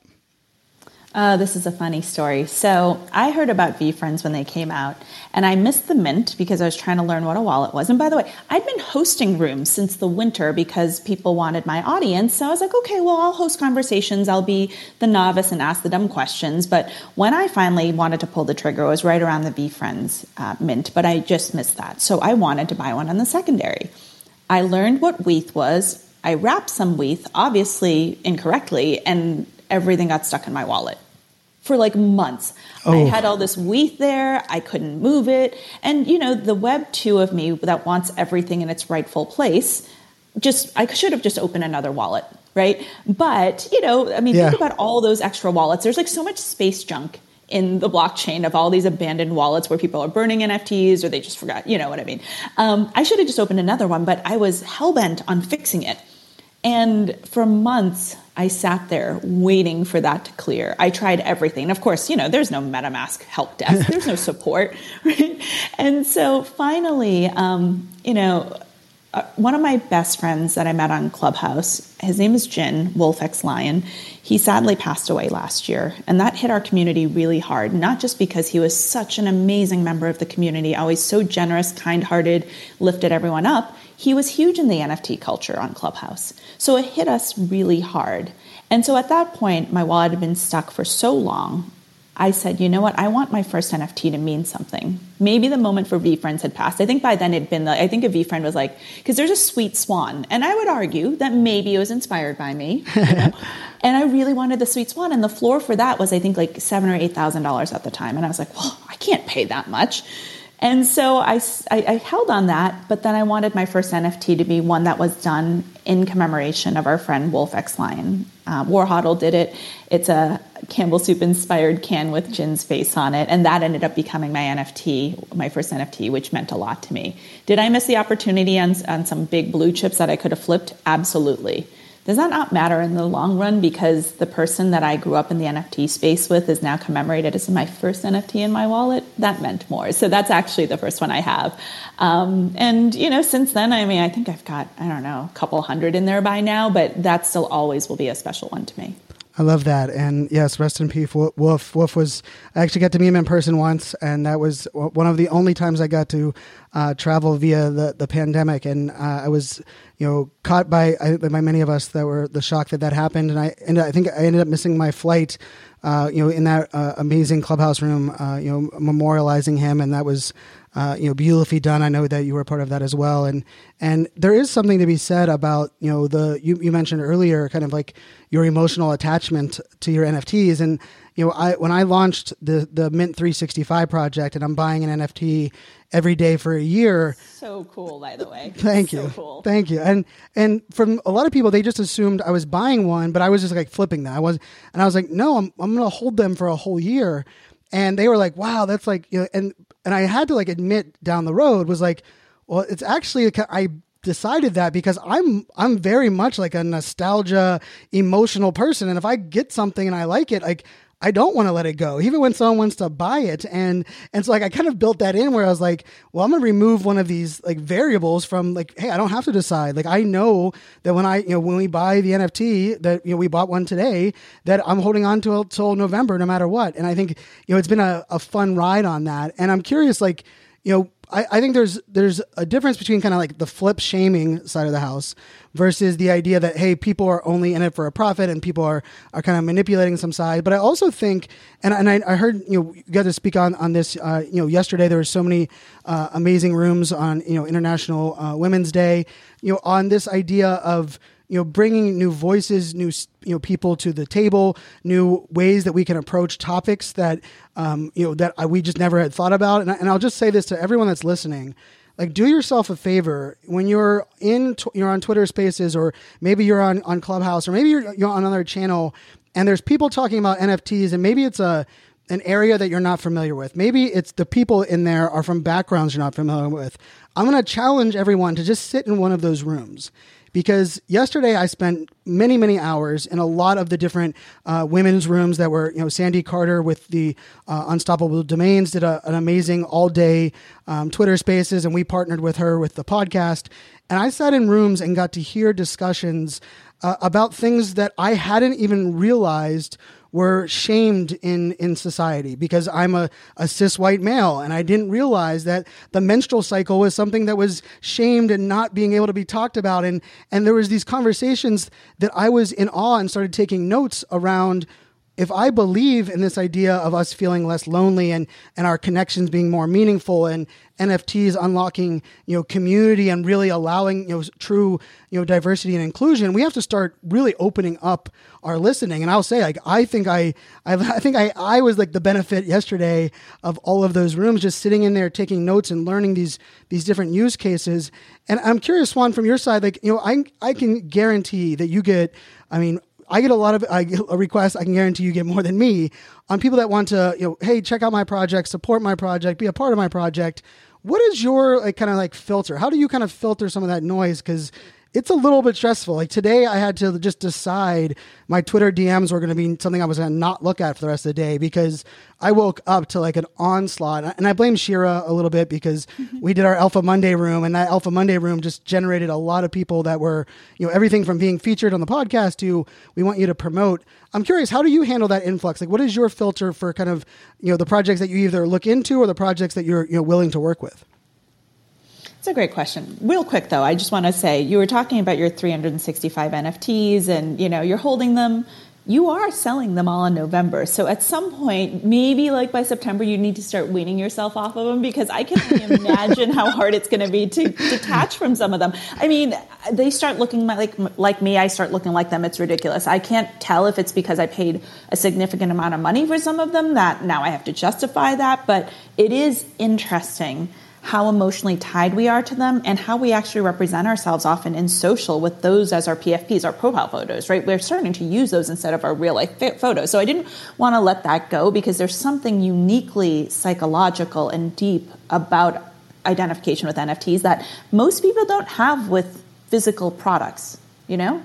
Uh, this is a funny story. So I heard about VeeFriends when they came out, and I missed the mint because I was trying to learn what a wallet was. And by the way, I'd been hosting rooms since the winter because people wanted my audience. So I was like, okay, well, I'll host conversations. I'll be the novice and ask the dumb questions. But when I finally wanted to pull the trigger, it was right around the VeeFriends uh, mint, but I just missed that. So I wanted to buy one on the secondary. I learned what WETH was, I wrapped some WETH, obviously incorrectly, and everything got stuck in my wallet for like months. Oh. I had all this WETH there, I couldn't move it. And, you know, the Web 2 of me that wants everything in its rightful place, just, I should have just opened another wallet, right? But, you know, I mean, yeah. think about all those extra wallets. There's like so much space junk in the blockchain of all these abandoned wallets where people are burning NFTs or they just forgot, you know what I mean. Um, I should have just opened another one, but I was hell bent on fixing it. And for months, I sat there waiting for that to clear. I tried everything. Of course, you know, there's no MetaMask help desk, there's no support. Right? And so finally, um, you know, uh, one of my best friends that I met on Clubhouse, his name is Jin Wolf X Lion. He sadly passed away last year, and that hit our community really hard. Not just because he was such an amazing member of the community, always so generous, kind hearted, lifted everyone up. He was huge in the NFT culture on Clubhouse. So it hit us really hard. And so at that point, my wallet had been stuck for so long I said, you know what? I want my first NFT to mean something. Maybe the moment for VeeFriends had passed. I think by then it'd been, the, I think a VeeFriend was like, because there's a sweet swan. And I would argue that maybe it was inspired by me. You know? and I really wanted the sweet swan. And the floor for that was, I think, like seven or $8,000 at the time. And I was like, well, I can't pay that much. And so I, I, I, held on that, but then I wanted my first NFT to be one that was done in commemoration of our friend Wolf X Lion. Uh, did it. It's a Campbell Soup inspired can with Jin's face on it, and that ended up becoming my NFT, my first NFT, which meant a lot to me. Did I miss the opportunity on, on some big blue chips that I could have flipped? Absolutely does that not matter in the long run because the person that I grew up in the NFT space with is now commemorated as my first NFT in my wallet? That meant more. So that's actually the first one I have. Um, and, you know, since then, I mean, I think I've got, I don't know, a couple hundred in there by now, but that still always will be a special one to me. I love that. And yes, rest in peace, Wolf. Wolf was, I actually got to meet him in person once, and that was one of the only times I got to uh, travel via the, the pandemic. And uh, I was, you know, caught by, by many of us that were the shock that that happened. And I, and I think I ended up missing my flight, uh, you know, in that uh, amazing clubhouse room, uh, you know, memorializing him. And that was, uh, you know, beautifully done. I know that you were part of that as well, and and there is something to be said about you know the you, you mentioned earlier, kind of like your emotional attachment to your NFTs, and you know, I when I launched the the Mint 365 project, and I'm buying an NFT every day for a year. So cool, by the way. Thank so you, cool. thank you. And and from a lot of people, they just assumed I was buying one, but I was just like flipping that. I was, and I was like, no, I'm I'm going to hold them for a whole year and they were like, "Wow, that's like," you know, and and I had to like admit down the road was like, well, it's actually I decided that because I'm I'm very much like a nostalgia emotional person, and if I get something and I like it, like I don't want to let it go, even when someone wants to buy it. And and so like I kind of built that in where I was like, well, I'm gonna remove one of these like variables from like, hey, I don't have to decide. Like I know that when I you know when we buy the NFT that you know we bought one today that I'm holding on to until November no matter what. And I think you know it's been a, a fun ride on that. And I'm curious like you know I, I think there's there's a difference between kind of like the flip shaming side of the house versus the idea that hey people are only in it for a profit and people are are kind of manipulating some side. But i also think and, and I, I heard you know you got to speak on on this uh, you know yesterday there were so many uh, amazing rooms on you know international uh, women's day. You know on this idea of you know bringing new voices new you know people to the table new ways that we can approach topics that um, you know that we just never had thought about and, I, and i'll just say this to everyone that's listening like do yourself a favor when you're in you're on twitter spaces or maybe you're on on clubhouse or maybe you're, you're on another channel and there's people talking about nfts and maybe it's a an area that you're not familiar with. Maybe it's the people in there are from backgrounds you're not familiar with. I'm going to challenge everyone to just sit in one of those rooms because yesterday I spent many, many hours in a lot of the different uh, women's rooms that were, you know, Sandy Carter with the uh, Unstoppable Domains did a, an amazing all day um, Twitter spaces, and we partnered with her with the podcast. And I sat in rooms and got to hear discussions uh, about things that I hadn't even realized were shamed in in society because I'm a, a cis white male. And I didn't realize that the menstrual cycle was something that was shamed and not being able to be talked about. And and there was these conversations that I was in awe and started taking notes around if I believe in this idea of us feeling less lonely and, and our connections being more meaningful and NFTs unlocking, you know, community and really allowing, you know, true, you know, diversity and inclusion, we have to start really opening up our listening. And I'll say, like, I think I, I, I think I, I was like the benefit yesterday of all of those rooms, just sitting in there, taking notes and learning these, these different use cases. And I'm curious, Swan, from your side, like, you know, I, I can guarantee that you get, I mean, I get a lot of I requests. I can guarantee you get more than me on people that want to, you know, hey, check out my project, support my project, be a part of my project. What is your like kind of like filter? How do you kind of filter some of that noise? Because it's a little bit stressful. Like today, I had to just decide my Twitter DMs were going to be something I was going to not look at for the rest of the day because I woke up to like an onslaught. And I blame Shira a little bit because mm-hmm. we did our Alpha Monday room, and that Alpha Monday room just generated a lot of people that were, you know, everything from being featured on the podcast to we want you to promote. I'm curious, how do you handle that influx? Like, what is your filter for kind of, you know, the projects that you either look into or the projects that you're, you know, willing to work with? It's a great question. Real quick though, I just want to say you were talking about your 365 NFTs and you know, you're holding them you are selling them all in November. So at some point, maybe like by September, you need to start weaning yourself off of them because I can imagine how hard it's going to be to detach from some of them. I mean, they start looking like like me. I start looking like them. It's ridiculous. I can't tell if it's because I paid a significant amount of money for some of them that now I have to justify that. But it is interesting how emotionally tied we are to them and how we actually represent ourselves often in social with those as our PFPs, our profile photos, right? We're starting to use those instead of our real life photos. So I didn't want to let that go because there's something uniquely psychological and deep about identification with NFTs that most people don't have with physical products, you know?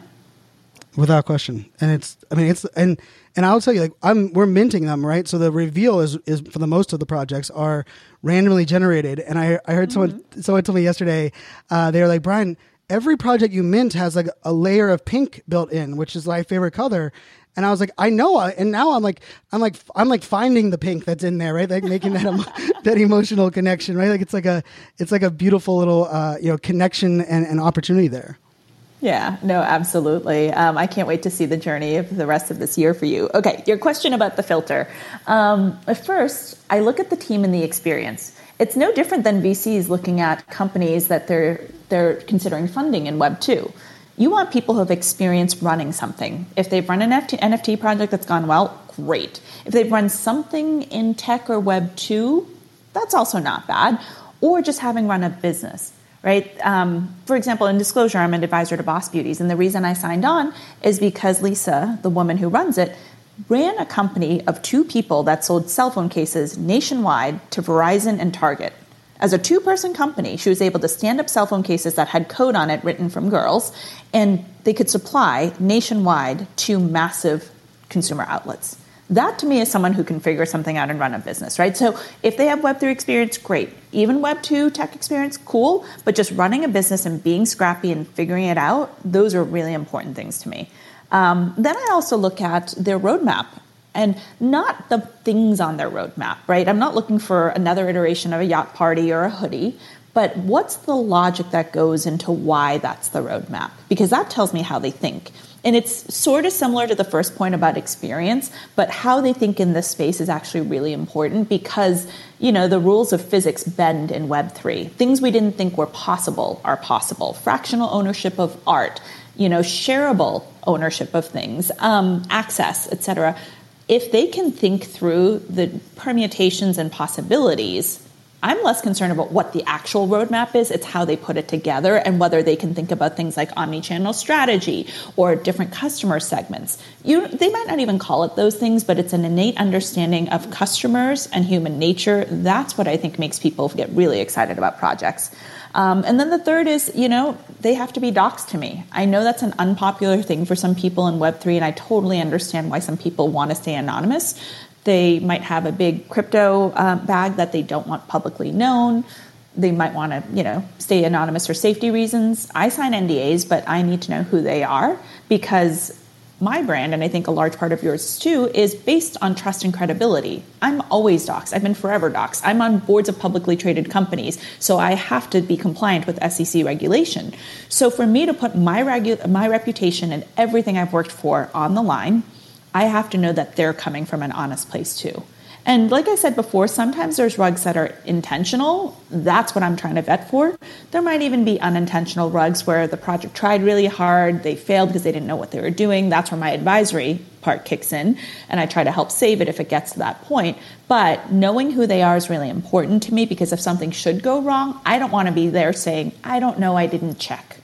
Without question. And it's, I mean, it's, and, and I'll tell you, like, I'm, we're minting them, right? So the reveal is, is for the most of the projects are randomly generated. And I, I heard mm-hmm. someone, someone told me yesterday, uh, they were like, Brian, every project you mint has like a layer of pink built in, which is my favorite color. And I was like, I know, and now I'm like, I'm like, I'm like finding the pink that's in there, right? Like making that emo- that emotional connection, right? Like it's like a, it's like a beautiful little, uh, you know, connection and, and opportunity there. Yeah, no, absolutely. Um, I can't wait to see the journey of the rest of this year for you. Okay, your question about the filter. Um, first, I look at the team and the experience. It's no different than VCs looking at companies that they're they're considering funding in Web two. You want people who have experience running something. If they've run an NFT, NFT project that's gone well, great. If they've run something in tech or Web two, that's also not bad. Or just having run a business right? Um, for example, in disclosure, I'm an advisor to Boss Beauties, and the reason I signed on is because Lisa, the woman who runs it, ran a company of two people that sold cell phone cases nationwide to Verizon and Target. As a two person company, she was able to stand up cell phone cases that had code on it written from girls, and they could supply nationwide to massive consumer outlets. That to me is someone who can figure something out and run a business, right? So if they have Web3 experience, great. Even Web2 tech experience, cool. But just running a business and being scrappy and figuring it out, those are really important things to me. Um, then I also look at their roadmap and not the things on their roadmap, right? I'm not looking for another iteration of a yacht party or a hoodie, but what's the logic that goes into why that's the roadmap? Because that tells me how they think. And it's sort of similar to the first point about experience, but how they think in this space is actually really important because, you know, the rules of physics bend in Web3. Things we didn't think were possible are possible. Fractional ownership of art, you know, shareable ownership of things, um, access, etc. If they can think through the permutations and possibilities, I'm less concerned about what the actual roadmap is. It's how they put it together and whether they can think about things like omni-channel strategy or different customer segments. You, they might not even call it those things, but it's an innate understanding of customers and human nature. That's what I think makes people get really excited about projects. Um, and then the third is, you know, they have to be docs to me. I know that's an unpopular thing for some people in Web3, and I totally understand why some people want to stay anonymous. They might have a big crypto uh, bag that they don't want publicly known. They might want to, you know, stay anonymous for safety reasons. I sign NDAs, but I need to know who they are because my brand, and I think a large part of yours too, is based on trust and credibility. I'm always docs. I've been forever docs. I'm on boards of publicly traded companies, so I have to be compliant with SEC regulation. So for me to put my regu- my reputation and everything I've worked for on the line, I have to know that they're coming from an honest place too. And like I said before, sometimes there's rugs that are intentional. That's what I'm trying to vet for. There might even be unintentional rugs where the project tried really hard, they failed because they didn't know what they were doing. That's where my advisory part kicks in, and I try to help save it if it gets to that point. But knowing who they are is really important to me because if something should go wrong, I don't want to be there saying, I don't know, I didn't check.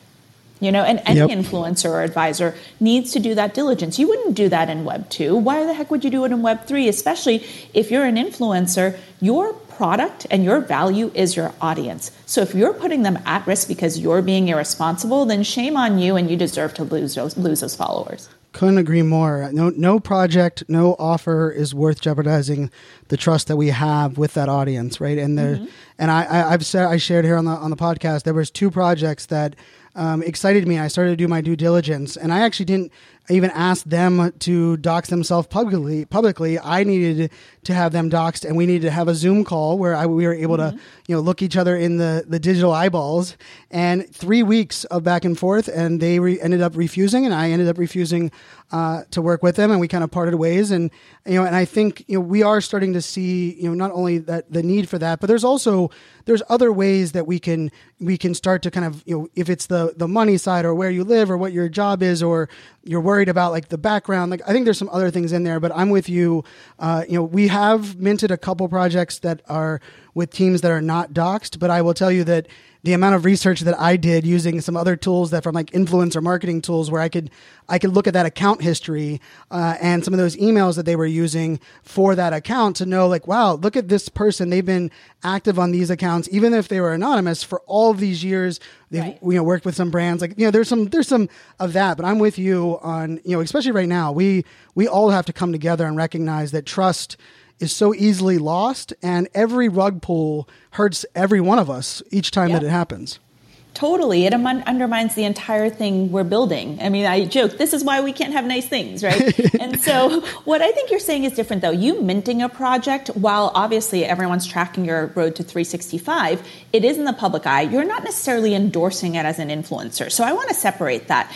You know, and any Yep. influencer or advisor needs to do that diligence. You wouldn't do that in Web 2. Why the heck would you do it in Web 3? Especially if you're an influencer, your product and your value is your audience. So if you're putting them at risk because you're being irresponsible, then shame on you and you deserve to lose those, lose those followers. Couldn't agree more. No, no project, no offer is worth jeopardizing the trust that we have with that audience, right? And there, mm-hmm. and I, I, I've said I shared here on the on the podcast. There was two projects that um, excited me. I started to do my due diligence, and I actually didn't even ask them to dox themselves publicly. Publicly, I needed to have them doxed, and we needed to have a Zoom call where I, we were able to, you know, look each other in the the digital eyeballs. And three weeks of back and forth, and they re- ended up refusing, and I ended up refusing uh, to work with them, and we kind of parted ways. And you know, and I think you know we are starting to see you know not only that the need for that, but there's also there's other ways that we can we can start to kind of you know if it's the the money side or where you live or what your job is or you're worried about like the background like i think there's some other things in there but i'm with you uh, you know we have minted a couple projects that are with teams that are not doxed but i will tell you that the amount of research that I did using some other tools that from like influencer marketing tools where I could I could look at that account history uh, and some of those emails that they were using for that account to know like wow look at this person. They've been active on these accounts even if they were anonymous for all of these years. They've Right. you know worked with some brands. Like you know there's some there's some of that but I'm with you on you know especially right now we we all have to come together and recognize that trust is so easily lost and every rug pull hurts every one of us each time that it happens Totally. It un- undermines the entire thing we're building. I mean, I joke, this is why we can't have nice things, right? and so, what I think you're saying is different, though. You minting a project, while obviously everyone's tracking your road to 365, it is in the public eye. You're not necessarily endorsing it as an influencer. So, I want to separate that.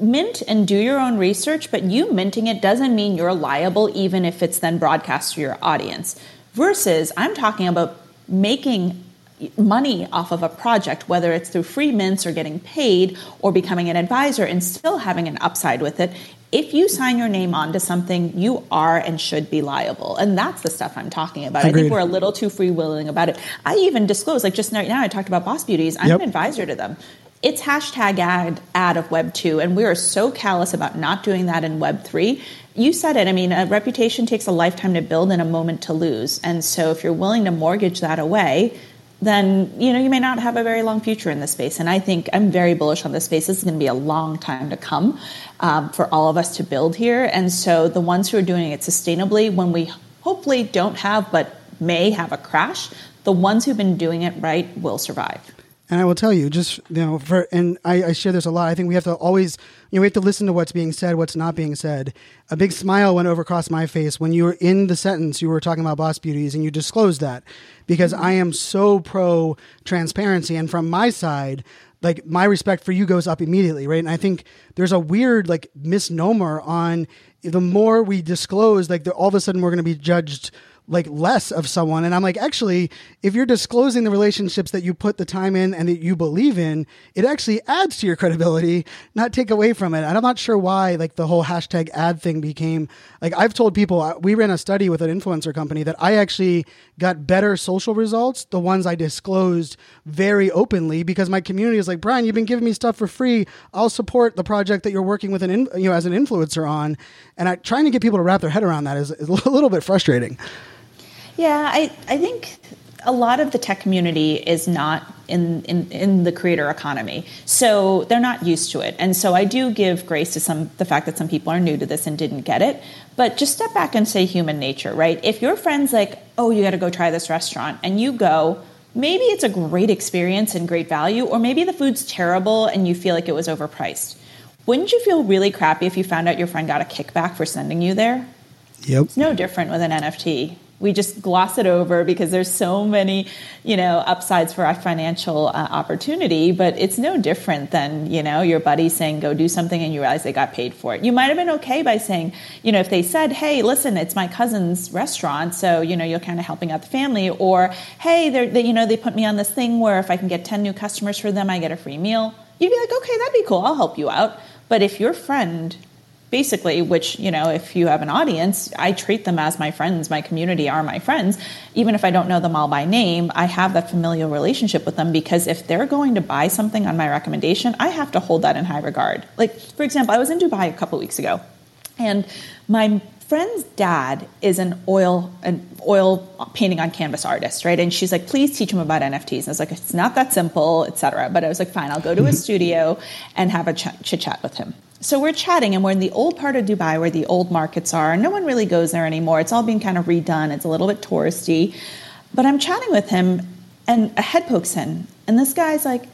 Mint and do your own research, but you minting it doesn't mean you're liable, even if it's then broadcast to your audience. Versus, I'm talking about making money off of a project, whether it's through free mints or getting paid or becoming an advisor and still having an upside with it. If you sign your name onto something, you are and should be liable. And that's the stuff I'm talking about. I think we're a little too freewheeling about it. I even disclose, like just right now, I talked about Boss Beauties. I'm Yep. an advisor to them. It's hashtag ad, ad of Web 2, and we are so callous about not doing that in Web 3. You said it. I mean, a reputation takes a lifetime to build and a moment to lose. And so if you're willing to mortgage that away, then you know you may not have a very long future in this space. And I think I'm very bullish on this space. This is going to be a long time to come um, for all of us to build here. And so the ones who are doing it sustainably, when we hopefully don't have but may have a crash, the ones who've been doing it right will survive. And I will tell you, just you know, for and I, I share this a lot. I think we have to always, you know, we have to listen to what's being said, what's not being said. A big smile went over across my face when you were in the sentence. You were talking about boss beauties, and you disclosed that because mm-hmm. I am so pro transparency, and from my side, like my respect for you goes up immediately, right? And I think there's a weird like misnomer on the more we disclose, like the, all of a sudden we're going to be judged like less of someone. And i'm like actually if you're disclosing the relationships that you put the time in and that you believe in it actually adds to your credibility not take away from it. And i'm not sure why like the whole hashtag ad thing became like i've told people uh, we ran a study with an influencer company that i actually got better social results the ones i disclosed very openly because my community is like brian you've been giving me stuff for free. I'll support the project that you're working with an in, you know as an influencer on. And I, trying to get people to wrap their head around that is, is a little bit frustrating Yeah, I, I think a lot of the tech community is not in, in, in the creator economy. So they're not used to it. And so I do give grace to some the fact that some people are new to this and didn't get it. But just step back and say human nature, right? If your friend's like, oh, you gotta go try this restaurant, and you go, maybe it's a great experience and great value, or maybe the food's terrible and you feel like it was overpriced. Wouldn't you feel really crappy if you found out your friend got a kickback for sending you there? yep It's no different with an NFT. We just gloss it over because there's so many, you know, upsides for our financial uh, opportunity. But it's no different than you know your buddy saying go do something and you realize they got paid for it. You might have been okay by saying, you know, if they said, hey, listen, it's my cousin's restaurant, so you know you're kind of helping out the family, or hey, they, you know, they put me on this thing where if I can get ten new customers for them, I get a free meal. You'd be like, okay, that'd be cool. I'll help you out. But if your friend basically, which, you know, if you have an audience, I treat them as my friends. My community are my friends. Even if I don't know them all by name, I have that familial relationship with them because if they're going to buy something on my recommendation, I have to hold that in high regard. Like, for example, I was in Dubai a couple weeks ago and my friend's dad is an oil an oil painting on canvas artist, right? And she's like, please teach him about NFTs. And I was like, it's not that simple, etc. But I was like, fine, I'll go to his studio and have a ch- chit chat with him. So we're chatting, and we're in the old part of Dubai where the old markets are. No one really goes there anymore. It's all being kind of redone. It's a little bit touristy. But I'm chatting with him, and a head pokes in, and this guy's like,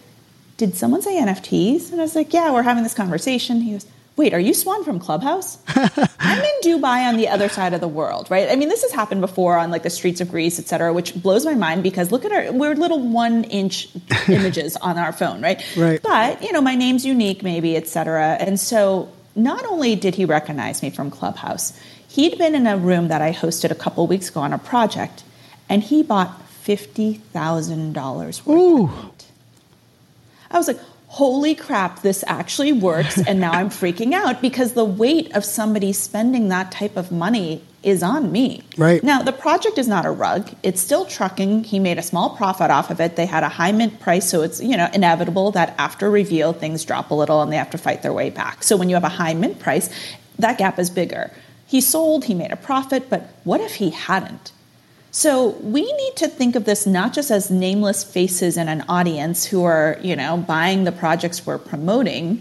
"Did someone say NFTs?" And I was like, "Yeah, we're having this conversation." He goes wait, are you Swan from Clubhouse? I'm in Dubai on the other side of the world, right? I mean, this has happened before on like the streets of Greece, et cetera, which blows my mind because look at our, we're little one inch images on our phone, right? Right. But, you know, my name's unique maybe, et cetera. And so not only did he recognize me from Clubhouse, he'd been in a room that I hosted a couple weeks ago on a project and he bought $50,000 worth Ooh. I was like, holy crap, this actually works. And now I'm freaking out because the weight of somebody spending that type of money is on me. Right. Now, the project is not a rug. It's still trucking. He made a small profit off of it. They had a high mint price, so it's, you know, inevitable that after reveal things drop a little and they have to fight their way back. So when you have a high mint price, that gap is bigger. He sold, he made a profit, but what if he hadn't? So we need to think of this not just as nameless faces in an audience who are, you know, buying the projects we're promoting.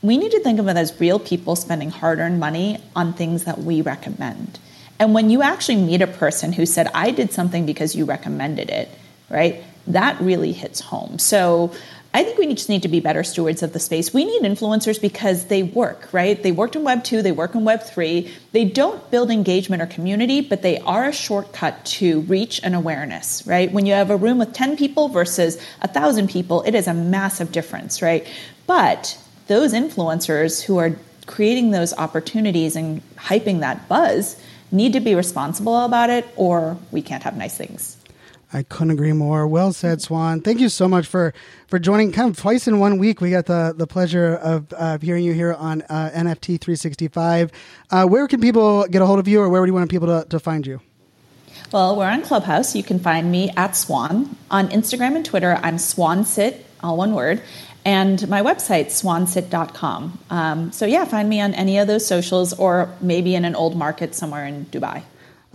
We need to think of it as real people spending hard-earned money on things that we recommend. And when you actually meet a person who said, "I did something because you recommended it," right? That really hits home. So I think we just need to be better stewards of the space. We need influencers because they work, right? They worked in Web 2, they work in Web 3. They don't build engagement or community, but they are a shortcut to reach and awareness, right? When you have a room with 10 people versus 1,000 people, it is a massive difference, right? But those influencers who are creating those opportunities and hyping that buzz need to be responsible about it, or we can't have nice things. I couldn't agree more. Well said, Swan. Thank you so much for for joining. Kind of twice in one week, we got the the pleasure of uh, hearing you here on uh, NFT 365. Uh, where can people get a hold of you, or where do you want people to, to find you? Well, we're on Clubhouse. You can find me at Swan. On Instagram and Twitter, I'm Swansit, all one word. And my website, swansit.com. Um, so, yeah, find me on any of those socials or maybe in an old market somewhere in Dubai.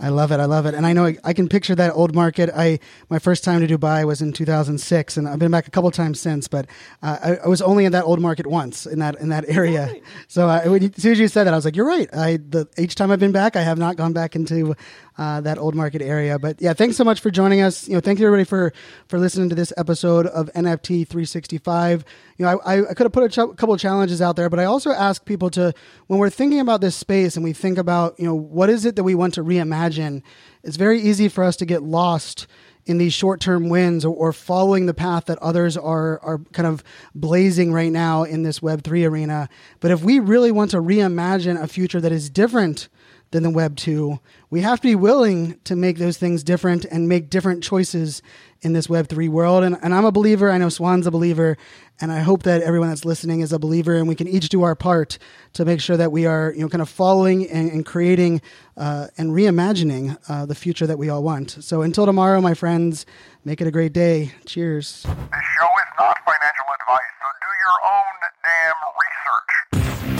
I love it. I love it. And I know I, I, can picture that old market. I my first time to Dubai was in 2006, and I've been back a couple times since. But uh, I, I, was only in that old market once in that in that area. Right. So uh, when you, as soon as you said that, I was like, "You're right." I the each time I've been back, I have not gone back into uh, that old market area. But yeah, thanks so much for joining us. You know, thank you everybody for for listening to this episode of NFT 365. You know, I, I could have put a ch- couple of challenges out there, but I also ask people to when we're thinking about this space and we think about you know what is it that we want to reimagine. It's very easy for us to get lost in these short-term wins or, or, following the path that others are are kind of blazing right now in this web 3 arena but if we really want to reimagine a future that is different than the Web 2. We have to be willing to make those things different and make different choices in this Web 3 world. And, and I'm a believer. I know Swan's a believer. And I hope that everyone that's listening is a believer and we can each do our part to make sure that we are, you know, kind of following and, and creating uh, and reimagining uh, the future that we all want. So until tomorrow, my friends, make it a great day. Cheers. This show is not financial advice, so do your own damn research.